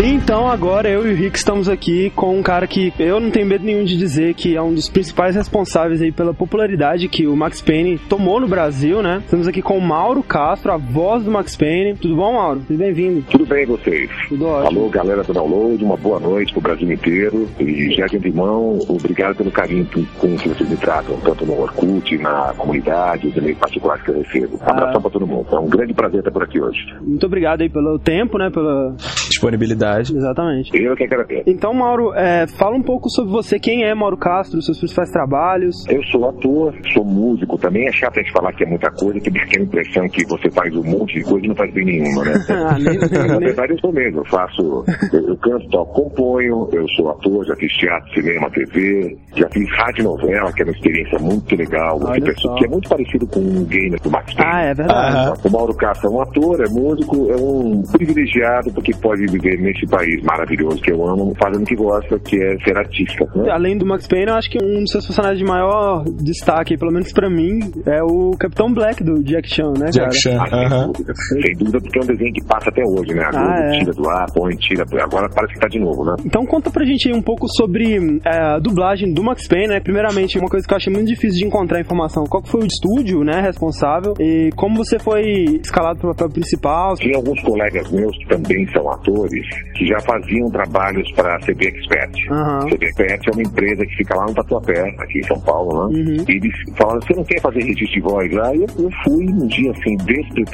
Então agora eu e o Rick estamos aqui com um cara que eu não tenho medo nenhum de dizer que é um dos principais responsáveis aí pela popularidade que o Max Payne tomou no Brasil, né? Estamos aqui com o Mauro Castro, a voz do Max Payne. Tudo bom, Mauro? Seja bem-vindo. Tudo bem vocês? Tudo ótimo. Alô, galera do download, uma boa noite pro Brasil inteiro. E já de antemão, obrigado pelo carinho com que vocês me tratam, tanto no Orkut, na comunidade, os e-mails particulares que eu recebo. Ah. Abração pra todo mundo. É um grande prazer estar por aqui hoje. Muito obrigado aí pelo tempo, né? Pela Disponibilidade. Exatamente. Eu que agradeço. Então, Mauro, é, fala um pouco sobre você. Quem é Mauro Castro, seus principais trabalhos? Eu sou ator, sou músico também. É chato a gente falar que é muita coisa, que dá aquela impressão que você faz um monte de coisa e não faz bem nenhuma, né? Ah, nem- Na verdade, eu sou mesmo. Eu faço. Eu, eu canto, toco, componho. Eu sou ator, já fiz teatro, cinema, TV. Já fiz rádio novela, que é uma experiência muito legal. Olha que, só. que é muito parecido com um gamer do Max. Ah, é verdade. O Mauro Castro é um ator, é músico, é um privilegiado porque pode viver nesse país maravilhoso que eu amo, fazendo o que gosta, que é ser artista. Né? Além do Max Payne, eu acho que um dos seus personagens de maior destaque, pelo menos pra mim, é o Capitão Black do Jack Chan, né, cara? Jack Chan. Ah, sem dúvida. Sem dúvida, porque é um desenho que passa até hoje, né? A Globo Ah, é. tira do ar, põe, tira. Agora parece que tá de novo, né? Então conta pra gente aí um pouco sobre é, a dublagem do Max Payne, né? Primeiramente, uma coisa que eu achei muito difícil de encontrar informação. Qual que foi o estúdio, né, responsável? E como você foi escalado pro papel principal? Tinha alguns colegas meus que também são atores que já faziam trabalhos para a CB Expert. Aham. CB Expert é uma empresa que fica lá no Tatuapé, aqui em São Paulo, né? Uhum. E eles falaram, você não quer fazer registro de voz lá? E eu, eu fui um dia assim,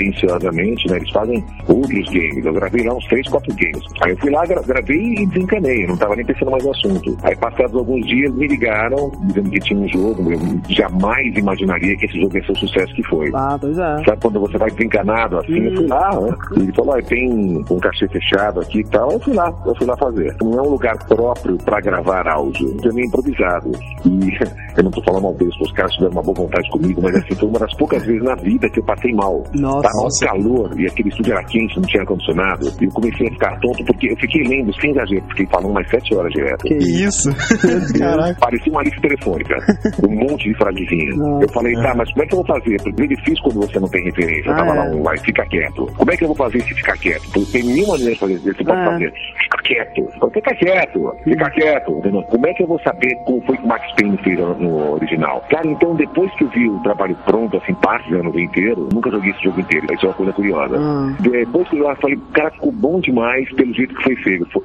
despretensiosamente, né? Eles fazem outros games. Eu gravei lá uns três, quatro games. Aí eu fui lá, gra- gravei e desencanei, não tava nem pensando mais no assunto. Aí passados alguns dias me ligaram, dizendo que tinha um jogo, eu jamais imaginaria que esse jogo ia ser o sucesso que foi. Ah, pois é. Sabe quando você vai desencanado assim? Eu fui lá, né? E ele falou, tem um cachê fechado aqui e tal. Eu fui lá, eu fui lá fazer. Não é um lugar próprio pra gravar áudio, é meio improvisado. E eu não tô falando mal deles, os caras tiveram uma boa vontade comigo, mas assim, foi uma das poucas vezes na vida que eu passei mal. Nossa. Tava um calor e aquele estúdio era quente, não tinha ar-condicionado. E eu comecei a ficar tonto porque eu fiquei lendo, sem exagero, fiquei falando mais sete horas direto. Que Isso. Caraca. Parecia uma lista telefônica. Um monte de frasezinha. Nossa. Eu falei, tá, mas como é que eu vou fazer? Porque é difícil quando você não tem referência. Eu Ah, tava é. lá um vai, fica quieto. Como é que eu vou fazer se ficar quieto? Porque tem mil maneiras de fazer. Fazer, fica quieto. Fica quieto, fica quieto. entendeu? Como é que eu vou saber como foi que o Max Payne fez no- no original? Cara, então depois que eu vi o trabalho pronto, assim, parte do ano inteiro, nunca joguei esse jogo inteiro. Isso é uma coisa curiosa. Ah. Depois que eu vi, falei, cara, ficou bom demais pelo jeito que foi feito. Foi,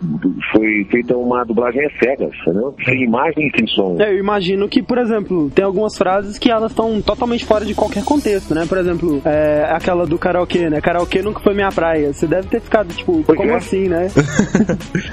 foi feita uma dublagem às cegas, entendeu? Sem imagem e sem som. É, eu imagino que, por exemplo, tem algumas frases que elas estão totalmente fora de qualquer contexto, né? Por exemplo, é, aquela do karaokê, né? Karaokê nunca foi minha praia. Você deve ter ficado, tipo, Pois como é. assim, né?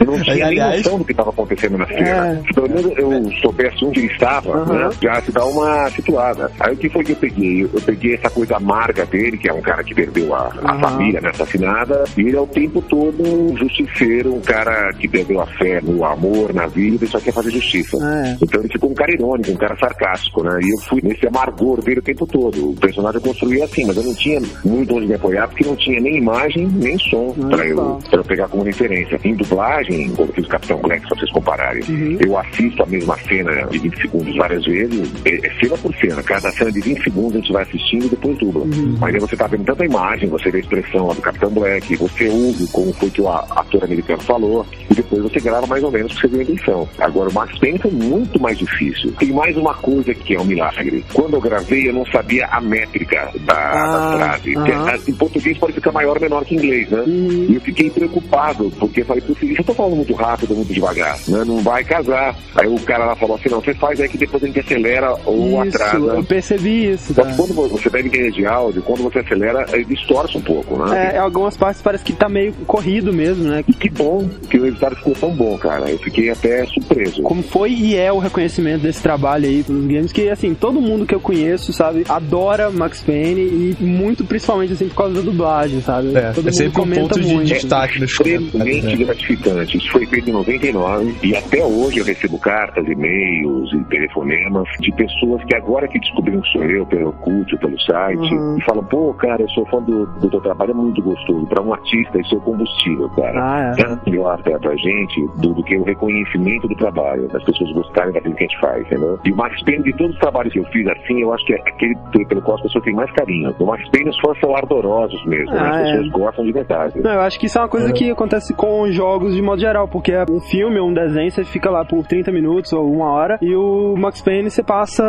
Eu não tinha nem Aliás- noção do que estava acontecendo na cena. É. Se pelo menos eu soubesse onde ele estava, Aham. né, já se dá uma situada. Aí o que foi que eu peguei? Eu, peguei essa coisa amarga dele, que é um cara que perdeu a, a Aham. família, né, assassinada, e ele é o tempo todo um justiceiro, um cara que perdeu a fé no amor, na vida, e só quer fazer justiça. É. Então ele ficou um cara irônico, um cara sarcástico, né? E eu fui nesse amargor dele o tempo todo. O personagem eu construí assim, mas eu não tinha muito onde me apoiar, porque não tinha nem imagem, nem som pra eu, pra eu pegar como referência. Em dublagem, quando eu fiz o Capitão Black, só pra vocês compararem, Uhum. eu assisto a mesma cena de 20 segundos várias vezes, é, é cena por cena. Cada cena de 20 segundos a gente vai assistindo e depois dubla. Uhum. Mas aí você tá vendo tanta imagem, você vê a expressão do Capitão Black, você ouve como foi que o ator americano falou, e depois você grava mais ou menos pra você ver a intenção. Agora, o Max Payne foi muito mais difícil. Tem mais uma coisa que é um milagre. Quando eu gravei, eu não sabia a métrica da, Ah, da frase. aham. Em português pode ficar maior ou menor que em inglês, né? Uhum. E eu fiquei preocupado, porque eu falei, putz, isso eu tô falando muito rápido, muito devagar, né? Não vai casar. Aí o cara lá falou assim, não, você faz aí que depois a gente acelera ou Isso, atrasa. eu percebi isso, Só tá? que quando você pega em de áudio, quando você acelera, ele distorce um pouco, né? É, algumas partes parece que tá meio corrido mesmo, né? E que bom que o resultado ficou tão bom, cara. Eu fiquei até surpreso. Como foi e é o reconhecimento desse trabalho aí pelos games, que assim, todo mundo que eu conheço, sabe, adora Max Payne e muito principalmente assim por causa da dublagem, sabe? É, todo é sempre um comenta ponto de muito. destaque nos comentários. Extremamente né? muito gratificante. Isso foi feito em 99 e até hoje eu recebo cartas, e-mails e telefonemas de pessoas que agora que descobriram que sou eu, pelo culto, pelo site, Uhum. e falam, pô, cara, eu sou fã do, do teu trabalho, é muito gostoso. Para um artista, isso é combustível, cara. Ah, é. Tanto melhor pra, pra gente do, do que o reconhecimento do trabalho, das pessoas gostarem daquilo que a gente faz, entendeu? E o Max Payne, de todos os trabalhos que eu fiz assim, eu acho que é aquele pelo qual as pessoas têm mais carinho. O Max Payne, os fãs são ardorosos mesmo, né? Ah, As é. pessoas gostam de verdade. Não, eu acho que isso é uma coisa que acontece com jogos de modo geral, porque é um filme ou um desenho, você fica lá por 30 minutos ou uma hora, e o Max Payne você passa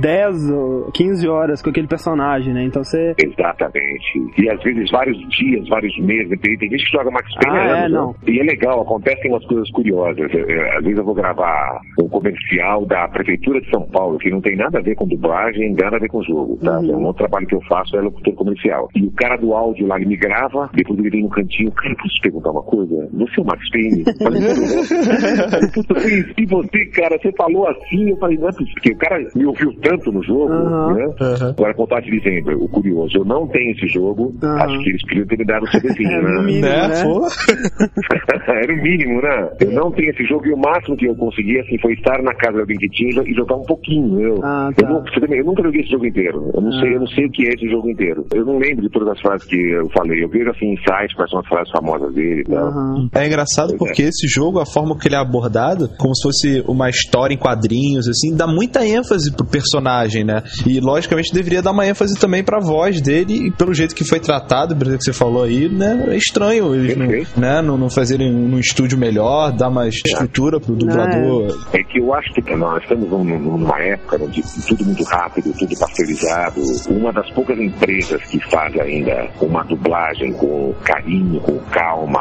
10 ou 15 horas com aquele personagem, né? Então você. Exatamente. E às vezes vários dias, vários meses. Tem, tem gente que joga Max Payne Ah, é, anos, não. né? E é legal, acontecem umas coisas curiosas. Às vezes eu vou gravar um comercial da Prefeitura de São Paulo, que não tem nada a ver com dublagem, nada a ver com o jogo, tá? Uhum. É um outro trabalho que eu faço, é locutor comercial. E o cara do áudio lá, ele me grava, depois ele vem no cantinho, cara, posso te perguntar uma coisa? Você é o Max Payne? Eu falei. Puta, eu conheci você, cara, você falou assim, eu falei, não é porque o cara me ouviu tanto no jogo, Aham. né? Agora, como eu tava te dizendo, o curioso, eu não tenho esse jogo, Aham. acho que eles queriam ter me dado o CDzinho, É, no né? mínimo, Né? né? Era o mínimo, né? Eu não tenho esse jogo e o máximo que eu consegui, assim, foi estar na casa de alguém tinha e jo- e jogar um pouquinho. Eu, Ah, eu, tá. você também, eu nunca joguei esse jogo inteiro. Eu não, Ah. sei, eu não sei o que é esse jogo inteiro. Eu não lembro de todas as frases que eu falei. Eu vejo, assim, sites quais são as frases famosas dele e tal. Aham. É engraçado porque esse jogo, a forma que ele é abordado, como se fosse uma história em quadrinhos, assim, dá muita ênfase pro personagem, né? E logicamente deveria dar uma ênfase também pra voz dele, e pelo jeito que foi tratado, pelo que você falou aí, né? É estranho eles não, né, não, não fazerem um estúdio melhor, dar mais estrutura pro dublador. É que eu acho que nós estamos num- num- numa época de tudo muito rápido, tudo pasteurizado. Uma das poucas empresas que faz ainda uma dublagem com carinho, com calma,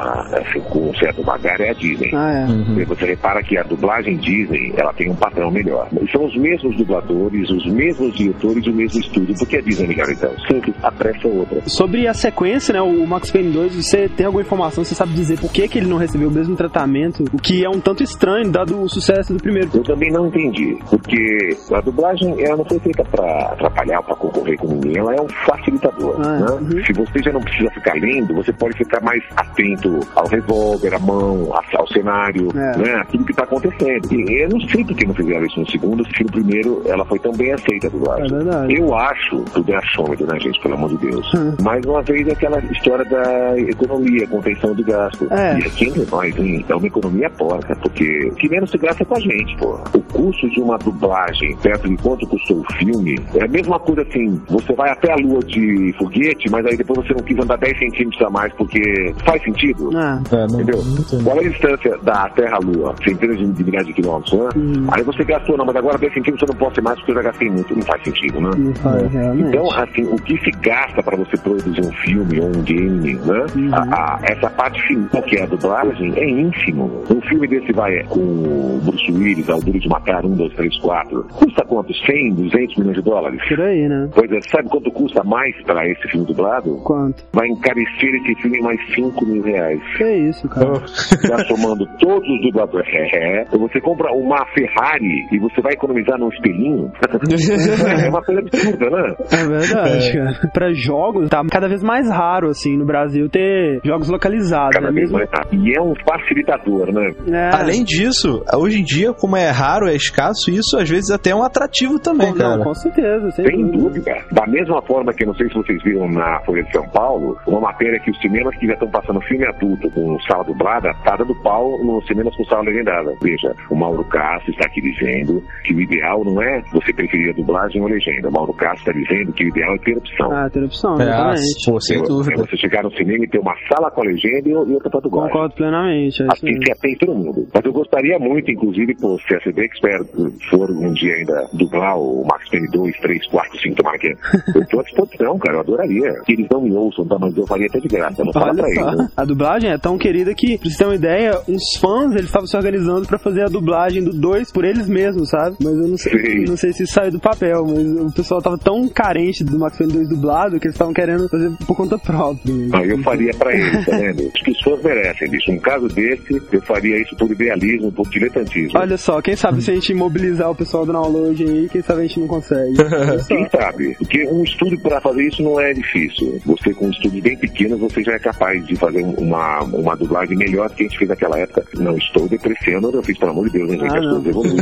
com um certo vagar é a Disney. Ah, é. Uhum. Você repara que a dublagem Disney, ela tem um padrão melhor. São os mesmos dubladores, os mesmos diretores, o mesmo estúdio. Por que a Disney é melhor então? Simples, a pressa é outra. Sobre a sequência, né, o Max Payne 2, você tem alguma informação, você sabe dizer por que, que ele não recebeu o mesmo tratamento, o que é um tanto estranho, dado o sucesso do primeiro. Eu também não entendi, porque a dublagem ela não foi feita para atrapalhar, para concorrer com ninguém, ela é um facilitador. Ah, né? uhum. Se você já não precisa ficar lendo, você pode ficar mais atento ao revólver, à mão, ao cenário, É. né? Aquilo que está acontecendo. E eu não sei por que não fizeram isso no segundo, se no primeiro ela foi tão bem aceita a dublagem. É verdade. Eu acho, tudo é achômetro, né, gente, pelo amor de Deus. Hum. Mais uma vez, aquela história da economia, contenção de gasto. É. E aqui entre nós, hein, é uma economia porca, porque o que menos se gasta é com a gente, pô. O custo de uma dublagem, perto de quanto custou o filme, é a mesma coisa assim, você vai até a lua de foguete, mas aí depois você não quis andar 10 centímetros a mais, porque faz sentido? Ah, É, não, Entendeu? não tem. Qual é a distância da Terra à Lua? Centenas de, milhares de quilômetros, né? Hum. Aí você gastou, não, mas agora 10 centímetros eu não posso mais porque eu já gastei muito. Não faz sentido, né? não faz, realmente. Então, assim, o que se gasta para você produzir um filme ou um game, né? Uhum. A- a- essa parte final, que é a dublagem, é ínfimo. Um filme desse vai com o Bruce Willis, ao Duro de Matar, 1, 2, 3, 4. Custa quanto? 100, 200 milhões de dólares? Por aí, né? Pois é, sabe quanto custa mais para esse filme dublado? Quanto? Vai encarecer esse filme mais 5 mil reais. Que isso, cara. Já somando todos os dubladores. É, então você compra uma Ferrari e você vai economizar num espelhinho. é uma coisa absurda, né? É verdade, cara. Pra jogos, tá cada vez mais raro, assim, no Brasil, ter jogos localizados, Cada né? vez Mesmo... mais rápido. E é um facilitador, né? É. Além disso, hoje em dia, como é raro, é escasso, isso às vezes até é um atrativo também, Com- cara. Não, com certeza, sem, Sem dúvida. Da mesma forma que, não sei se vocês viram na Folha de São Paulo, uma matéria que os cinemas que já estão passando filme adulto com sala dublada, tá dando pau nos cinemas com sala legendada. Veja, o Mauro Castro está aqui dizendo que o ideal não é você preferir a dublagem ou legenda. O Mauro Castro está dizendo que o ideal é ter opção. Ah, ter opção, É, exatamente. pô, sem É dúvida. você chegar no cinema e ter uma sala com a legenda e outra para dublagem. Concordo plenamente. É Assim que tem todo mundo. Mas eu gostaria muito, inclusive, pô, se a CD Expert for um dia ainda dublar o Max Payne 2, 3, 4, 5, tomara que. Eu tô à disposição, cara, eu adoraria. Que eles não me ouçam, tá? Mas eu faria até de graça. Não fala pra eles, né? a dublagem é tão querida que, pra você ter uma ideia, uns fãs eles estavam se organizando pra fazer a dublagem do 2 por eles mesmos, sabe? Mas eu não sei, não sei se isso saiu do papel, mas o pessoal tava tão carente do Max Payne 2 dublado que eles estavam querendo fazer por conta própria. Não, eu faria pra eles, tá vendo? Acho que os fãs merecem disso. Um caso desse, eu faria isso por idealismo, por diletantismo. Olha só, quem sabe se a gente mobilizar o pessoal do download aí, quem sabe a gente não consegue. Quem sabe? Porque um estúdio para fazer isso não é difícil. Você com um estúdio bem pequeno, você já é capaz de fazer um- uma, uma dublagem melhor que a gente fez naquela época. Não estou depreciando, eu fiz, pelo amor de Deus, né, gente? Ah, As coisas evoluem.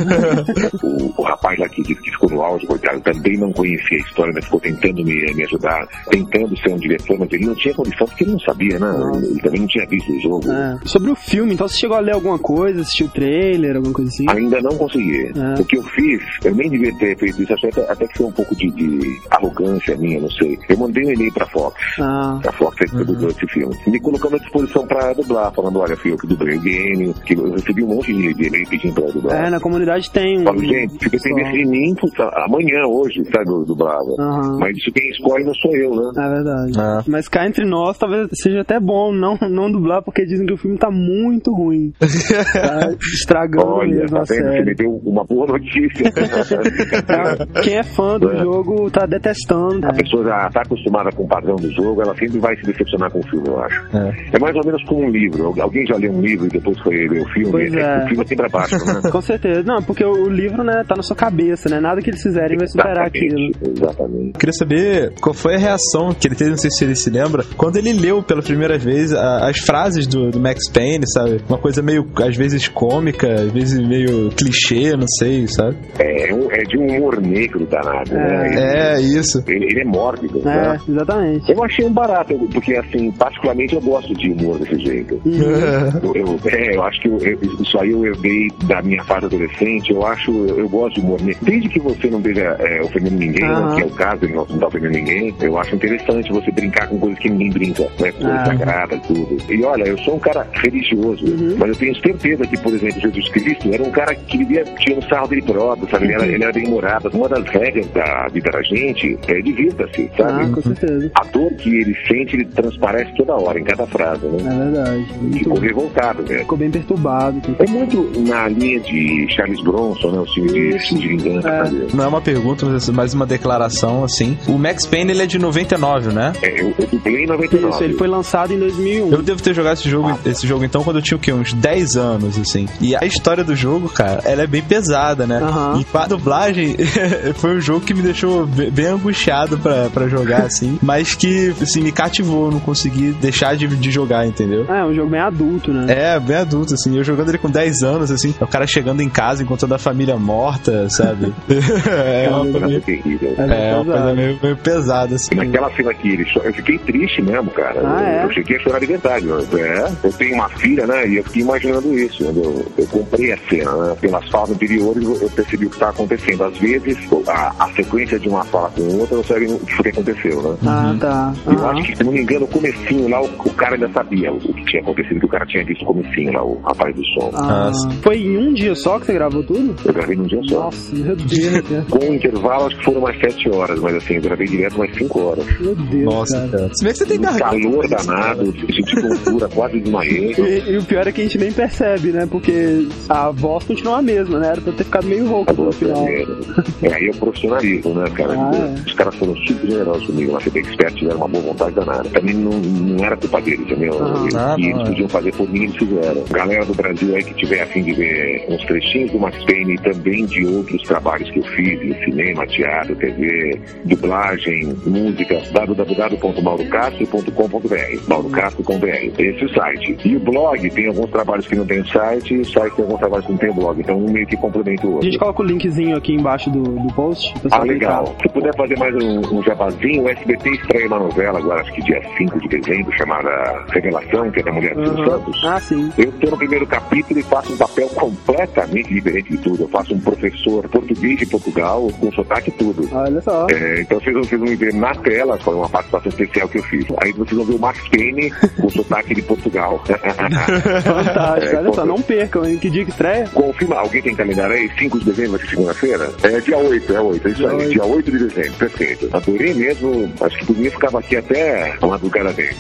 o, o rapaz lá que, que ficou no áudio, coitado, também não conhecia a história, mas ficou tentando me, me ajudar, tentando ser um diretor, mas ele não tinha condição, porque ele não sabia, né? Ele também não tinha visto o jogo. É. Sobre o filme, então você chegou a ler alguma coisa, assistiu o trailer, alguma coisa assim? Ainda não consegui. É. O que eu fiz, eu nem devia ter feito isso, acho que até, até que foi um pouco de, de arrogância minha, não sei. Eu mandei um e-mail pra Fox. Ah. A Fox é que dublou esse filme. Me colocando à disposição pra dublar, falando, olha, fui eu que dublei o game, que eu recebi um monte de de e-mail pedindo pra dublar. É, na comunidade tem um. Falo, gente, se dependesse de mim, puta, amanhã, hoje, sabe, eu dublava. Aham. Mas isso quem escolhe não sou eu, né? É verdade. Ah. Mas cá entre nós, talvez seja até bom não, não dublar, porque dizem que o filme tá muito ruim. Tá estragando Olha, mesmo tá a vendo? Você me série. deu uma boa notícia. Quem é fã do É. jogo tá detestando. A pessoa já tá acostumada com o padrão do jogo, ela sempre vai se decepcionar com o filme, eu acho. É, mais ou menos como um livro. Al- Alguém já leu um livro e depois foi ver o filme? Pois é. O filme é sempre abaixo, né? Com certeza. Não, porque o livro, né, tá na sua cabeça, né? Nada que eles fizerem vai superar aquilo. Exatamente. Queria saber qual foi a reação que ele teve, não sei se ele se lembra, quando ele leu pela primeira vez a- as frases do, do Max Payne, sabe? Uma coisa meio, às vezes, cômica, às vezes meio clichê, não sei, sabe? É, um- é de um humor negro danado, né? É, isso. Ele, ele é mórbido, É, né? exatamente. Eu achei um barato, porque assim, particularmente eu gosto de humor desse jeito. Eu, eu- é, eu acho que eu- isso aí eu herdei da minha fase adolescente, eu acho, eu, gosto de humor. Desde que você não esteja é, ofendendo ninguém, né, Aham. que é o caso, ele não está ofendendo ninguém, eu acho interessante você brincar com coisas que ninguém brinca, né? Coisas Ah. sagradas, tudo. E olha, eu sou um cara religioso, mas eu tenho certeza que, por exemplo, Jesus Cristo era um cara que vivia tirando sarro dele próprio, sabe? Ele era, ele era bem morado. Uma das regras da vida da gente é divirta-se, sabe? Ah, com certeza. A dor que ele sente, ele transparece toda hora, em cada frase, né? É verdade. Ficou Muito, revoltado mesmo. ficou bem perturbado. É muito na linha de Charles Bronson, né? O filme de, de vingança, sabe? Não é uma pergunta, mas mais uma declaração, assim. O Max Payne, ele é de 99, né? É, eu, eu dublei em 99. Isso, ele foi lançado em 2001. Eu devo ter jogado esse jogo, esse jogo então quando eu tinha o quê? Uns 10 anos, assim. E a história do jogo, cara, ela é bem pesada, né? E a dublagem, foi um jogo que me deixou be- bem angustiado pra, pra jogar, assim. Mas que, assim, me cativou. Eu não consegui deixar de, de jogar, entendeu? É, um jogo bem adulto, né? É, bem adulto, assim. Eu jogando ele com 10 anos, assim. O cara chegando em casa encontrando a família morta, sabe? é uma coisa meio, terrível. é uma coisa meio, meio pesada, assim. Naquela cena que ele cho- eu fiquei triste mesmo, cara. Ah, eu, é? eu cheguei a chorar de verdade. Eu, é, eu tenho uma filha, né? E eu fiquei imaginando isso. entendeu? Eu, comprei a cena, né? Pelas falas anteriores, eu, eu percebi o que estava acontecendo. Às vezes, a, a sequência de uma fala com outra, não sabe o que aconteceu, né? Ah, tá. Eu acho que, se não me engano, o comecinho lá, o, o cara ainda sabia o, que tinha acontecido, que o cara tinha visto o comecinho lá, o rapaz do som. Ah, foi em um dia só que você gravou tudo? Eu gravei num dia só. Nossa, meu Deus, cara. Com um intervalo, acho que foram umas sete horas, mas assim, eu gravei direto umas cinco horas. Meu Deus, Nossa, cara. cara. Se bem que você tem garganta. Calor danado, senti tontura, quase desmaiei. E, e o pior é que a gente nem percebe, né? Porque a voz continua a mesma, né? Era pra ter ficado meio rouco no final. É, aí é o profissionalismo, né, cara? Ah, é. Os caras foram super generosos comigo, lá, CP Expert tiveram uma boa vontade danada. Também não, não era culpa deles, entendeu? Ah, ah, não, eles podiam fazer por mim, eles fizeram. Galera do Brasil aí que tiver a fim de ver uns trechinhos do Max Payne e também de outros trabalhos que eu fiz em cinema, teatro, TV, dublagem, música, www.maurocastro.com.br maurocastro.com.br Esse é o site. E o blog tem alguns trabalhos que não tem site, e o site tem alguns trabalhos que não tem blog. Então um meio que complementa o A outro. gente coloca o linkzinho aqui embaixo do, do post. Ah, legal. clicar. Se puder fazer mais um, um jabazinho, o SBT estreia uma novela agora, acho que dia 5 de dezembro, chamada Revelação, que é da mulher do Silvio Aham. Santos. Ah, sim. Eu estou no primeiro capítulo e faço um papel completamente diferente de tudo. Eu faço um professor português de Portugal, com sotaque e tudo. Olha só. É, então vocês vão, vocês vão ver na tela, foi uma participação especial que eu fiz. Aí vocês vão ver o Max Payne com sotaque de Portugal. Fantástico. É, Olha só, não percam, hein? Que dia que estreia? Confirma, alguém tem calendário aí? 5 de dezembro, vai ser segunda-feira? É dia 8, é 8, é isso Dia aí, oito. dia 8 de dezembro, perfeito. Adorei mesmo, acho que por mim eu ficava aqui até a madrugada dentro.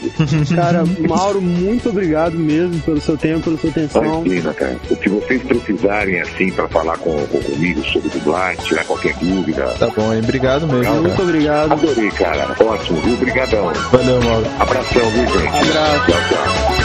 Cara, Mauro, muito obrigado mesmo pelo seu tempo, pela sua atenção. Imagina, cara. O que vocês precisarem, assim, pra falar com, com- comigo sobre dublagem, tirar qualquer dúvida. Tá bom, hein? Obrigado mesmo, Muito cara. obrigado. Adorei, cara. Ótimo, viu? Obrigadão. Valeu, Mauro. Abração, viu, gente? Abraço. Tchau, tchau.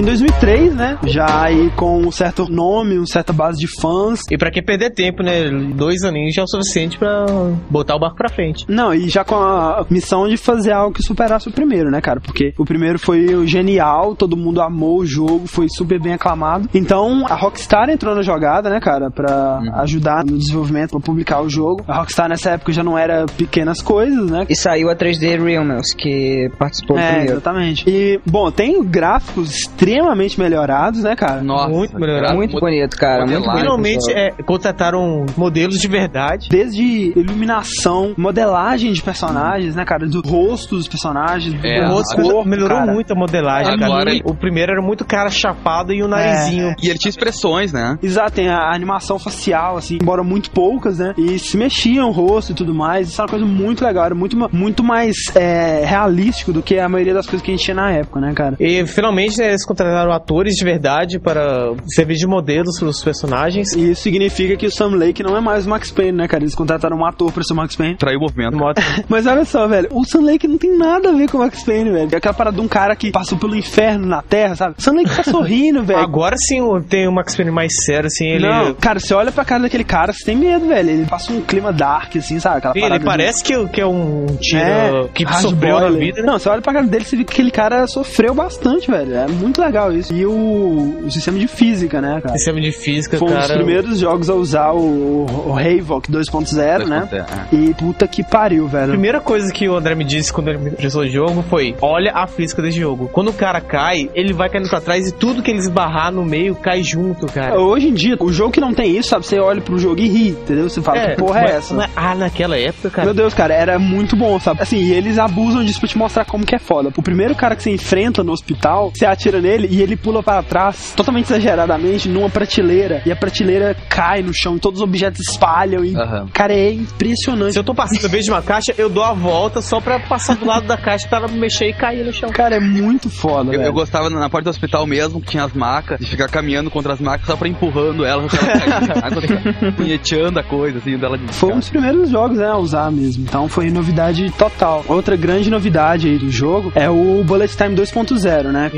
Em 2003, né? Já aí com um certo nome, uma certa base de fãs. E pra que perder tempo, né? Dois aninhos já é o suficiente pra botar o barco pra frente. Não, e já com a missão de fazer algo que superasse o primeiro, né, cara? Porque o primeiro foi genial, todo mundo amou o jogo, foi super bem aclamado. Então a Rockstar entrou na jogada, né, cara, pra ajudar no desenvolvimento, pra publicar o jogo. A Rockstar nessa época já não era pequenas coisas, né? E saiu a 3D Realms, que participou do É, primeiro. exatamente. E, bom, tem gráficos extremamente melhorados, né, cara? Nossa, Muito melhorado. Muito bonito, cara. Muito bonito. Finalmente é, contrataram modelos de verdade. Desde iluminação, modelagem de personagens, né, cara? Do rosto dos personagens, É, do O outro corpo, melhorou cara. muito a modelagem, Agora cara. ele- O primeiro era muito cara chapado e o narizinho. E ele tinha expressões, né? Exato, tem a animação facial, assim, embora muito poucas, né? E se mexiam o rosto e tudo mais. Isso é uma coisa muito legal, era muito, muito mais é, realístico do que a maioria das coisas que a gente tinha na época, né, cara? E finalmente né, eles contrataram atores de verdade para servir de modelos para os personagens. E isso significa que o Sam Lake não é mais o Max Payne, né, cara? Eles contrataram um ator pra ser o Max Payne. Traiu o movimento. Mas olha só, velho, o Sam Lake não tem nada a ver com o Max Payne, velho. É aquela parada de um cara que passou pelo inferno na Terra, sabe? O Sam Lake tá sorrindo, velho. Agora sim tem o Max Payne mais sério, assim, ele. Não, cara, você olha pra cara daquele cara, você tem medo, velho. Ele passa um clima dark, assim, sabe? Aquela Ele parada de- parece que, que é um tiro É, que sofreu na vida. né? Não, você olha pra cara dele, você vê que aquele cara sofreu bastante, velho. É muito legal isso. E o, o sistema de física, né, cara? Sistema de física, Foi um dos cara. primeiros jogos a usar o, o Havok 2.0, né? E puta que pariu, A velho. primeira coisa que o André me disse quando ele me apresentou o jogo foi: olha a física desse jogo. Quando o cara cai, ele vai caindo pra trás e tudo que ele esbarrar no meio cai junto, cara. Hoje em dia, o jogo que não tem isso, sabe? Você olha pro jogo e ri, entendeu? Você fala, que porra mas- é essa? mas- ah, naquela época, cara. Meu Deus, cara, era muito bom, sabe? Assim, e eles abusam disso pra te mostrar como que é foda. O primeiro cara que você enfrenta no hospital, você atira nele e ele pula para trás, totalmente exageradamente, numa prateleira. E a prateleira cai no chão e todos os objetos espalham. E, cara, é impressionante. Se eu tô passando, eu vejo uma caixa, eu dou a volta só pra passar do lado da caixa pra ela mexer e cair no chão. Cara, é muito foda, Eu, eu gostava na porta do hospital mesmo, que tinha as macas, de ficar caminhando contra as macas só pra empurrando ela cair. Punheteando a coisa, assim, dela de. Foi um dos primeiros jogos né, a usar mesmo. Então foi novidade total. Outra grande novidade aí do jogo é o Bullet Time 2.0, né?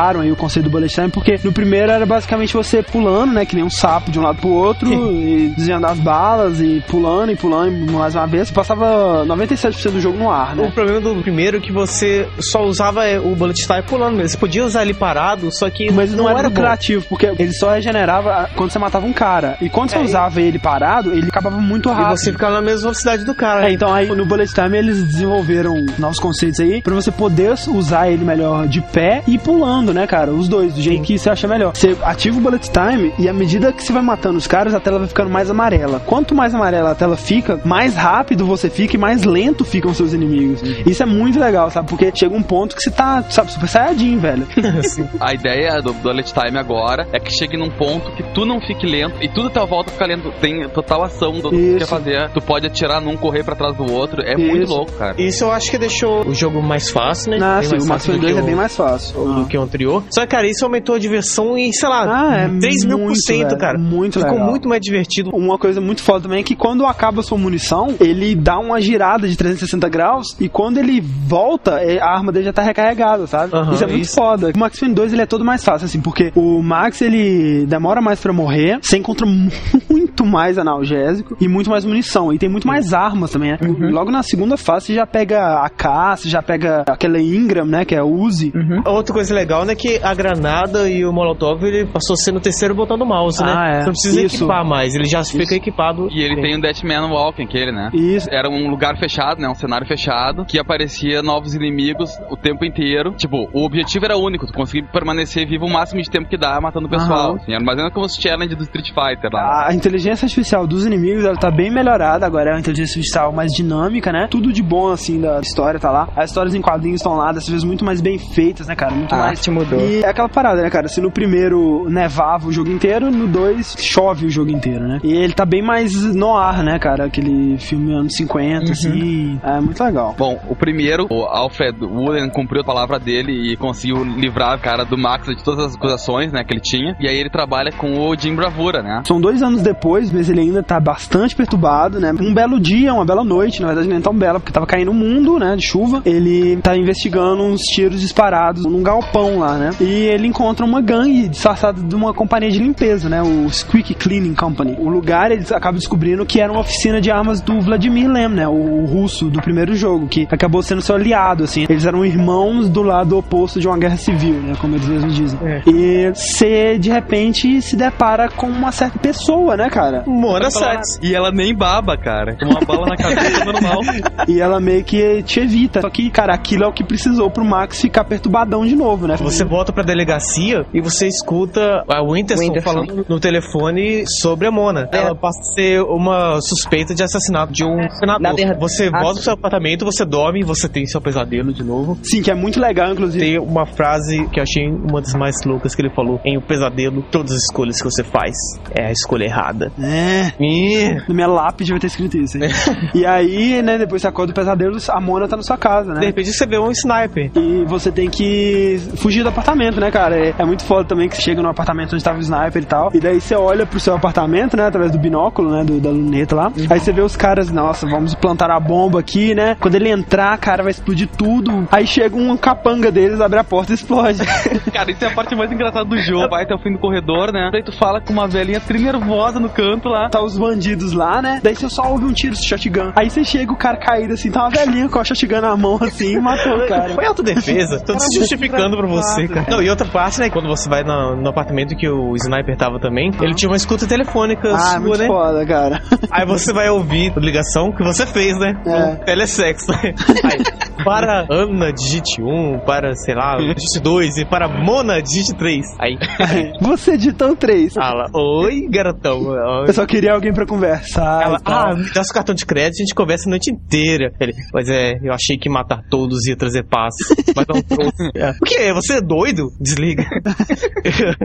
Ampliaram aí o conceito do Bullet Time, porque no primeiro era basicamente você pulando, né? Que nem um sapo de um lado pro outro, e desviando as balas, e pulando e pulando e mais uma vez. Você passava 97% do jogo no ar, O né? problema do primeiro é que você só usava é, o bullet time pulando mesmo. Você podia usar ele parado, só que Mas não, era bom. lucrativo, porque ele só regenerava quando você matava um cara. E quando você É, usava ele parado, ele acabava muito E rápido. você ficava na mesma velocidade do cara. É, então aí no Bullet Time eles desenvolveram novos conceitos aí pra você poder usar ele melhor de pé e pulando, né, cara? Os dois, do jeito que você acha melhor. Você ativa o Bullet Time e à medida que você vai matando os caras, a tela vai ficando mais amarela. Quanto mais amarela a tela fica, mais rápido você fica e mais lento ficam seus inimigos. Isso é muito legal, sabe? Porque chega um ponto que você tá, sabe, super saiyajin, velho. A ideia do Bullet Time agora é que chegue num ponto que tu não fique lento e tudo à tua volta fica lento. Tem total ação do que tu quer fazer. Tu pode atirar num, correr pra trás do outro. É muito Isso. louco, cara. Isso eu acho que deixou o jogo mais fácil, né? Ah, sim, mais o Max fácil do Payne 2 que é o- bem mais fácil. do que o anterior. Só que, cara, isso aumentou a diversão em, sei lá, Ah, é 3 mil por cento, velho, cara. muito Ficou legal. muito mais divertido. Uma coisa muito foda também é que quando acaba a sua munição, ele dá uma girada de 360 graus e quando ele volta, é, a arma dele já tá recarregada, sabe? Aham, isso é muito isso. foda. O Max Payne 2 ele é todo mais fácil, assim, porque o Max ele demora mais pra morrer, você encontra muito mais analgésico e muito mais munição. E tem muito mais armas também, né? Uhum. Logo na segunda fase você já pega a K, você já pega aquela Ingram, né? Que é a Uzi. Outra coisa legal, né, que a granada e o molotov, ele passou a ser no terceiro botão do mouse, né? Ah, é. Você não precisa Isso. equipar mais, ele já fica equipado. E ele tem o Deathman Walking, aquele, né? Isso. Era um lugar fechado, né? Um cenário fechado, que aparecia novos inimigos o tempo inteiro. Tipo, o objetivo era único, tu conseguir permanecer vivo o máximo de tempo que dá matando o pessoal. Aham. Assim, era mais ou menos como os challenge do Street Fighter lá. A inteligência artificial dos inimigos ela tá bem melhorada, agora é uma inteligência artificial mais dinâmica, né? Tudo de bom assim da história tá lá. As histórias em quadrinhos estão lá, dessa vez muito mais bem feitas, né, cara? Muito A mais. arte mudou. E é aquela parada, né, cara? Se no primeiro nevava o jogo inteiro, no dois chove o jogo inteiro, né? E ele tá bem mais no ar, né, cara? Aquele filme anos 50, assim. É muito legal. Bom, o primeiro, o Alfred Wooden cumpriu a palavra dele e conseguiu livrar o cara do Max de todas as acusações, né, que ele tinha. E aí ele trabalha com o Jim Bravura, né? São dois anos depois, mas ele ainda tá bastante perturbado, né? Um belo dia, uma bela noite, na verdade nem tão bela, porque tava caindo um mundo, né, de chuva. Ele tá investigando uns tiros disparados num galpão lá, lá, né? E ele encontra uma gangue disfarçada de uma companhia de limpeza, né? O Squeak Cleaning Company. O lugar, eles acabam descobrindo que era uma oficina de armas do Vladimir Lem, né? O, o russo do primeiro jogo, que acabou sendo seu aliado, assim. Eles eram irmãos do lado oposto de uma guerra civil, né? Como eles mesmos dizem. É. E você, de repente, se depara com uma certa pessoa, né, cara? Mona Sats. E ela nem baba, cara. Com uma bala na cabeça normal. E ela meio que te evita. Só que, cara, aquilo é o que precisou pro Max ficar perturbadão de novo, né? Você volta pra delegacia e você escuta a Winterson, Winterson. falando no telefone sobre a Mona. É. Ela passa a ser uma suspeita de assassinato de um senador. Na verdade- Você volta sim. pro seu apartamento, você dorme, você tem seu pesadelo de novo. Sim, que é muito legal, inclusive. Tem uma frase que eu achei uma das mais loucas que ele falou. Em o pesadelo, todas as escolhas que você faz é a escolha errada. É. E... Na minha lápide vai ter escrito isso. hein? e aí, né, depois você acorda do pesadelo, a Mona tá na sua casa, De né? repente você vê um sniper. E você tem que fugir do apartamento, né, cara? É, é muito foda também que você chega no apartamento onde tava o sniper e tal. E daí você olha pro seu apartamento, né, através do binóculo, né, do, da luneta lá. Aí você vê os caras, nossa, vamos plantar a bomba aqui, né? Quando ele entrar, cara, vai explodir tudo. Aí chega um capanga deles, abre a porta e explode. Cara, isso é a parte mais engraçada do jogo. Vai até o fim do corredor, né? Daí tu fala com uma velhinha trinervosa no canto lá. tá os bandidos lá, né? Daí você só ouve um tiro de shotgun. Aí você chega, o cara caído assim, tá uma velhinha com a shotgun na mão assim e matou o cara. Foi autodefesa. Tô se justificando pra você, engraçado, cara. Não, e outra parte, né? Quando você vai no, no apartamento que o sniper tava também, ele tinha uma escuta telefônica Ah, sua, muito né? foda, cara. Aí você vai ouvir a ligação que você fez, né? É. Com telesexo. Aí, para Ana, digite 1, para, sei lá, digite 2 e para Mona, digite 3. Aí, Você digitou três. fala, oi, garotão. Eu só queria alguém pra conversar. Ela, ah, me dá seu cartão de crédito, a gente conversa a noite inteira. Ele, mas é, eu achei que matar todos ia trazer paz. Mas não trouxe. É. O que? Você é doido? Desliga.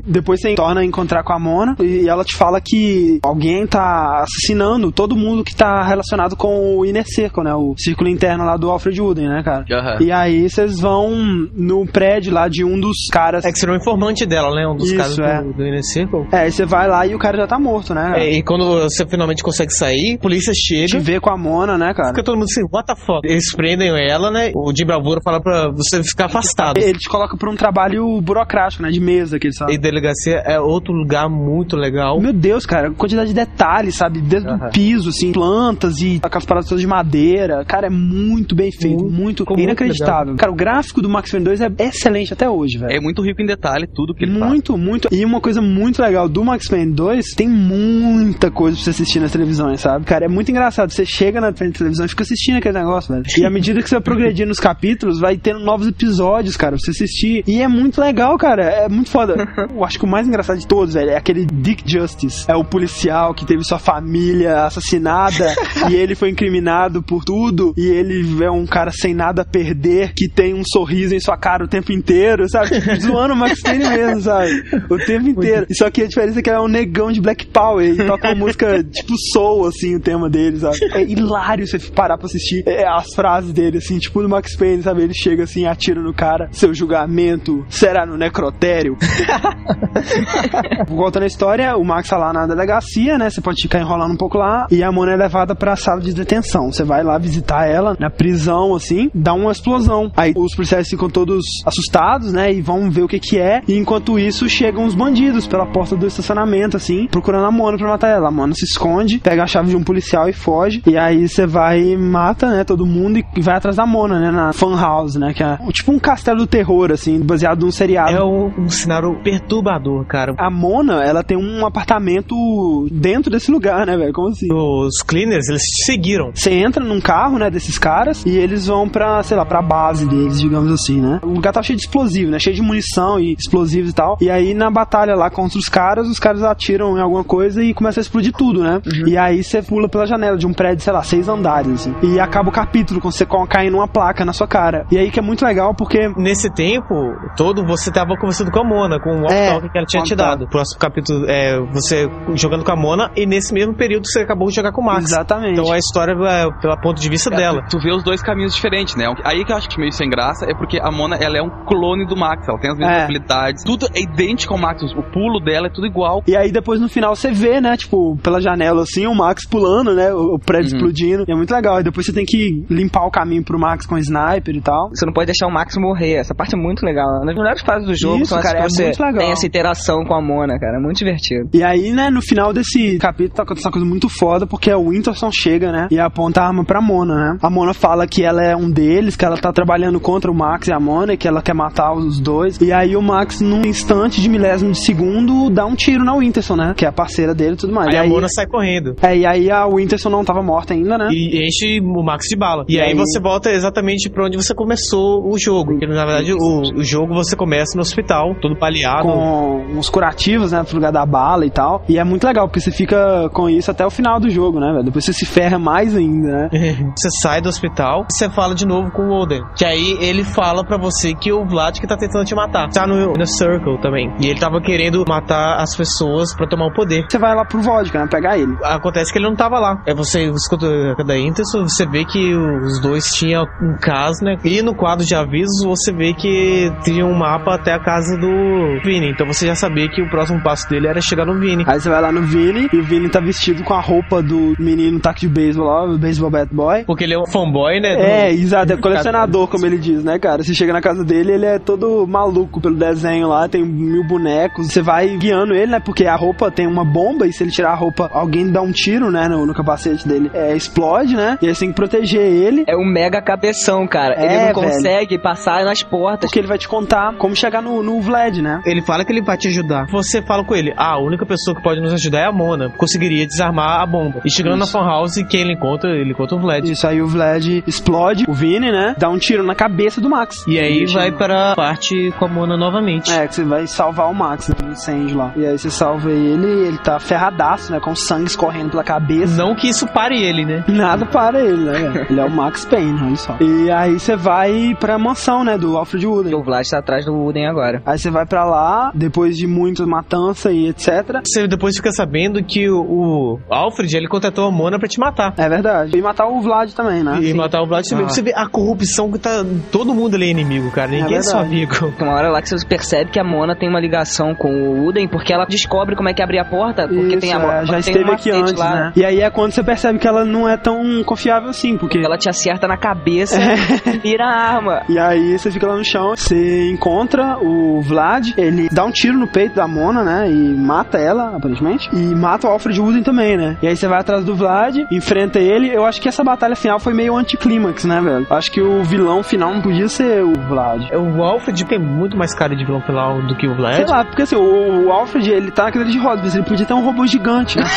Depois você torna a encontrar com a Mona e ela te fala que alguém tá assassinando todo mundo que tá relacionado com o Inner Circle, né? O círculo interno lá do Alfred Wooden, né, cara? Aham. E aí vocês vão no prédio lá de um dos caras. É que você era um informante dela, né? Um dos Isso, caras é. do, do Inner Circle. É, aí você vai lá e o cara já tá morto, né? cara? É, e quando você finalmente consegue sair, a polícia Te chega. vê com a Mona, né, cara? Fica todo mundo assim, what the fuck? Eles prendem ela, né? O Jim Bravura fala pra você ficar afastado. Ele te coloca por um trabalho burocrático, né? De mesa que eles E falam. delegacia é outro lugar muito legal. Meu Deus, cara, quantidade de detalhes, sabe? Desde Aham. o piso, assim, plantas e aquelas paradas de madeira. Cara, é muito bem feito, Muito, muito, ficou muito inacreditável. Cara, o gráfico do Max Payne 2 é excelente até hoje, velho. É muito rico em detalhe tudo que ele faz. Muito, muito. E uma coisa muito legal do Max Payne 2, tem muita coisa pra você assistir nas televisões, sabe? Cara, é muito engraçado. Você chega na frente da televisão e fica assistindo aquele negócio, velho. E à medida que você vai progredindo nos capítulos, vai tendo novos episódios, cara, pra você assistir. E é muito legal, cara. É muito foda. Eu acho que o mais engraçado de todos, velho, é aquele Dick Justice. É o policial que teve sua família assassinada e ele foi incriminado por tudo. E ele é um cara sem nada a perder, que tem um sorriso em sua cara o tempo inteiro, sabe? Zoando o Max Payne mesmo, sabe? O tempo inteiro. Só que a diferença é que ele é um negão de Black Power e toca uma música tipo soul, assim, o tema dele, sabe? É hilário você parar pra assistir é, as frases dele, assim, tipo do Max Payne, sabe? Ele chega assim, atira no cara, seu julgamento será no necrotério. Voltando à história, o Max tá lá na delegacia, né? Você pode ficar enrolando um pouco lá. E a Mona é levada pra sala de detenção. Você vai lá visitar ela na prisão, assim, dá uma explosão. Aí os policiais ficam todos assustados, né? E vão ver o que que é. E enquanto isso, chegam os bandidos pela porta do estacionamento, assim, procurando a Mona pra matar ela. A Mona se esconde, pega a chave de um policial e foge. E aí você vai e mata, né? Todo mundo e vai atrás da Mona, né? Na fan house, né? Que é tipo um castelo do terror, assim, baseado num seriado. É um, um cenário perturbador, cara. A Mona, ela tem um apartamento dentro desse lugar, né, velho? Como assim? Os cleaners, eles te seguiram. Você entra num carro, né, desses caras, e eles vão pra, sei lá, pra base deles, digamos assim, né? O lugar tá cheio de explosivo, né? Cheio de munição e explosivos e tal. E aí, na batalha lá contra os caras, os caras atiram em alguma coisa e começa a explodir tudo, né? E aí você pula pela janela de um prédio, sei lá, seis andares, assim. E acaba o capítulo com você caindo uma placa na sua cara. E aí que é muito legal porque Nesse tempo todo, você tava conversando com a Mona, com o walk-talk É, que ela tinha te dado. Próximo capítulo é você jogando com a Mona e nesse mesmo período você acabou de jogar com o Max. Exatamente. Então a história é pelo ponto de vista É, dela. Tu, tu vê os dois caminhos diferentes, diferente, né? Aí que eu acho meio sem graça é porque a Mona, ela é um clone do Max, ela tem as mesmas É. habilidades, tudo é idêntico ao Max, o pulo dela é tudo igual. E aí depois no final você vê, né, tipo, pela janela assim, o Max pulando, né, o prédio Uhum. explodindo. E é muito legal. E depois você tem que limpar o caminho pro Max com o sniper e tal. Você não pode deixar o Max morrer. Essa parte é muito legal. Das melhores fases do jogo Isso, são cara, que é você muito legal. tem essa interação com a Mona, cara. É muito divertido. E aí, né, no final desse capítulo tá acontecendo uma coisa muito foda, porque o Winterson chega, né, e aponta a arma pra Mona, né. A Mona fala que ela é um deles, que ela tá trabalhando contra o Max e a Mona, e que ela quer matar os dois. E aí o Max, num instante de milésimo de segundo, dá um tiro na Winterson, né, que é a parceira dele e tudo mais. Aí e a Mona sai correndo. É, e aí a Winterson não tava morta ainda, né. E enche o Max de bala. E, E aí, aí- você volta exatamente pra onde você começou o jogo. Porque na verdade o, o jogo você começa no hospital, todo baleado. com uns curativos, né, pro lugar da bala e tal. E é muito legal, porque você fica com isso até o final do jogo, né, velho? Depois você se ferra mais ainda, né? Você sai do hospital você fala de novo com o Oden. Que aí ele fala pra você que o Vlad que tá tentando te matar. Tá no Inner Circle também. E ele tava querendo matar as pessoas pra tomar o poder. Você vai lá pro vodka, né, pegar ele. Acontece que ele não tava lá. Aí você escuta da Interson, você vê que os dois tinham um caso, né? E no quadro de avisos você vê que tinha um mapa até a casa do Vini. Então você já sabia que o próximo passo dele era chegar no Vini. Aí você vai lá no Vini, e o Vini tá vestido com a roupa do menino taco de beisebol lá, o beisebol bat boy. Porque ele é um fanboy, né? do- É, exato, é colecionador, como ele diz, né, cara? Você chega na casa dele, ele é todo maluco pelo desenho lá, tem mil bonecos. Você vai guiando ele, né? Porque a roupa tem uma bomba e se ele tirar a roupa, alguém dá um tiro, né, no, no capacete dele. É, explode, né? E aí você tem que proteger ele. É um mega cabeção, cara. É, ele não velho. consegue passar nas portas. Porque ele vai te contar como chegar no, no Vlad, né? Ele fala que ele vai te ajudar. Você fala com ele, ah, a única pessoa que pode nos ajudar é a Mona. Conseguiria desarmar a bomba. E chegando Isso. na fan house, quem ele encontra? Ele encontra o Vlad. Isso aí o Vlad explode, o Vini, né? Dá um tiro na cabeça do Max. E aí Ele vai para a parte com a Mona novamente. É, que você vai salvar o Max né, no incêndio lá. E aí você salva ele, ele tá ferradaço, né? Com sangue escorrendo pela cabeça. Não que isso pare ele, né? Nada para ele, né? velho? Ele é o Max Payne, olha só. E aí você vai pra mansão, né? Do Alfred Wooden. O Vlad tá atrás do Wooden agora. Aí você vai pra lá, depois de muita matança e etc. Você depois fica sabendo que o, o Alfred, ele contratou a Mona pra te matar. É verdade. E matar o Vlad também, né? E matar o Vlad também. Ah. Você vê a corrupção que tá. Todo mundo ali é inimigo, cara. Ninguém é, seu verdade. amigo. Tem uma hora lá que você percebe que a Mona tem uma ligação com o Wooden, porque ela descobre como é que abrir a porta, porque Isso, tem a é, Mona. já tem esteve aqui antes, lá. né? E aí é quando você percebe que ela não é tão confiável assim, porque Ela te acerta na cabeça e vira a arma. E aí você fica lá no chão, você encontra o Vlad, ele dá um tiro no peito da Mona, né? E mata ela, aparentemente. E mata o Alfred Wooden também, né? E aí você vai atrás do Vlad, enfrenta ele. Eu acho que essa batalha final foi meio anticlímax, né, velho? Acho que o vilão final não podia ser o Vlad. O Alfred tem muito mais cara de vilão final do que o Vlad. Sei lá, porque assim, o, o Alfred, ele tá na cadeira de rodas, ele podia ter um robô gigante, né?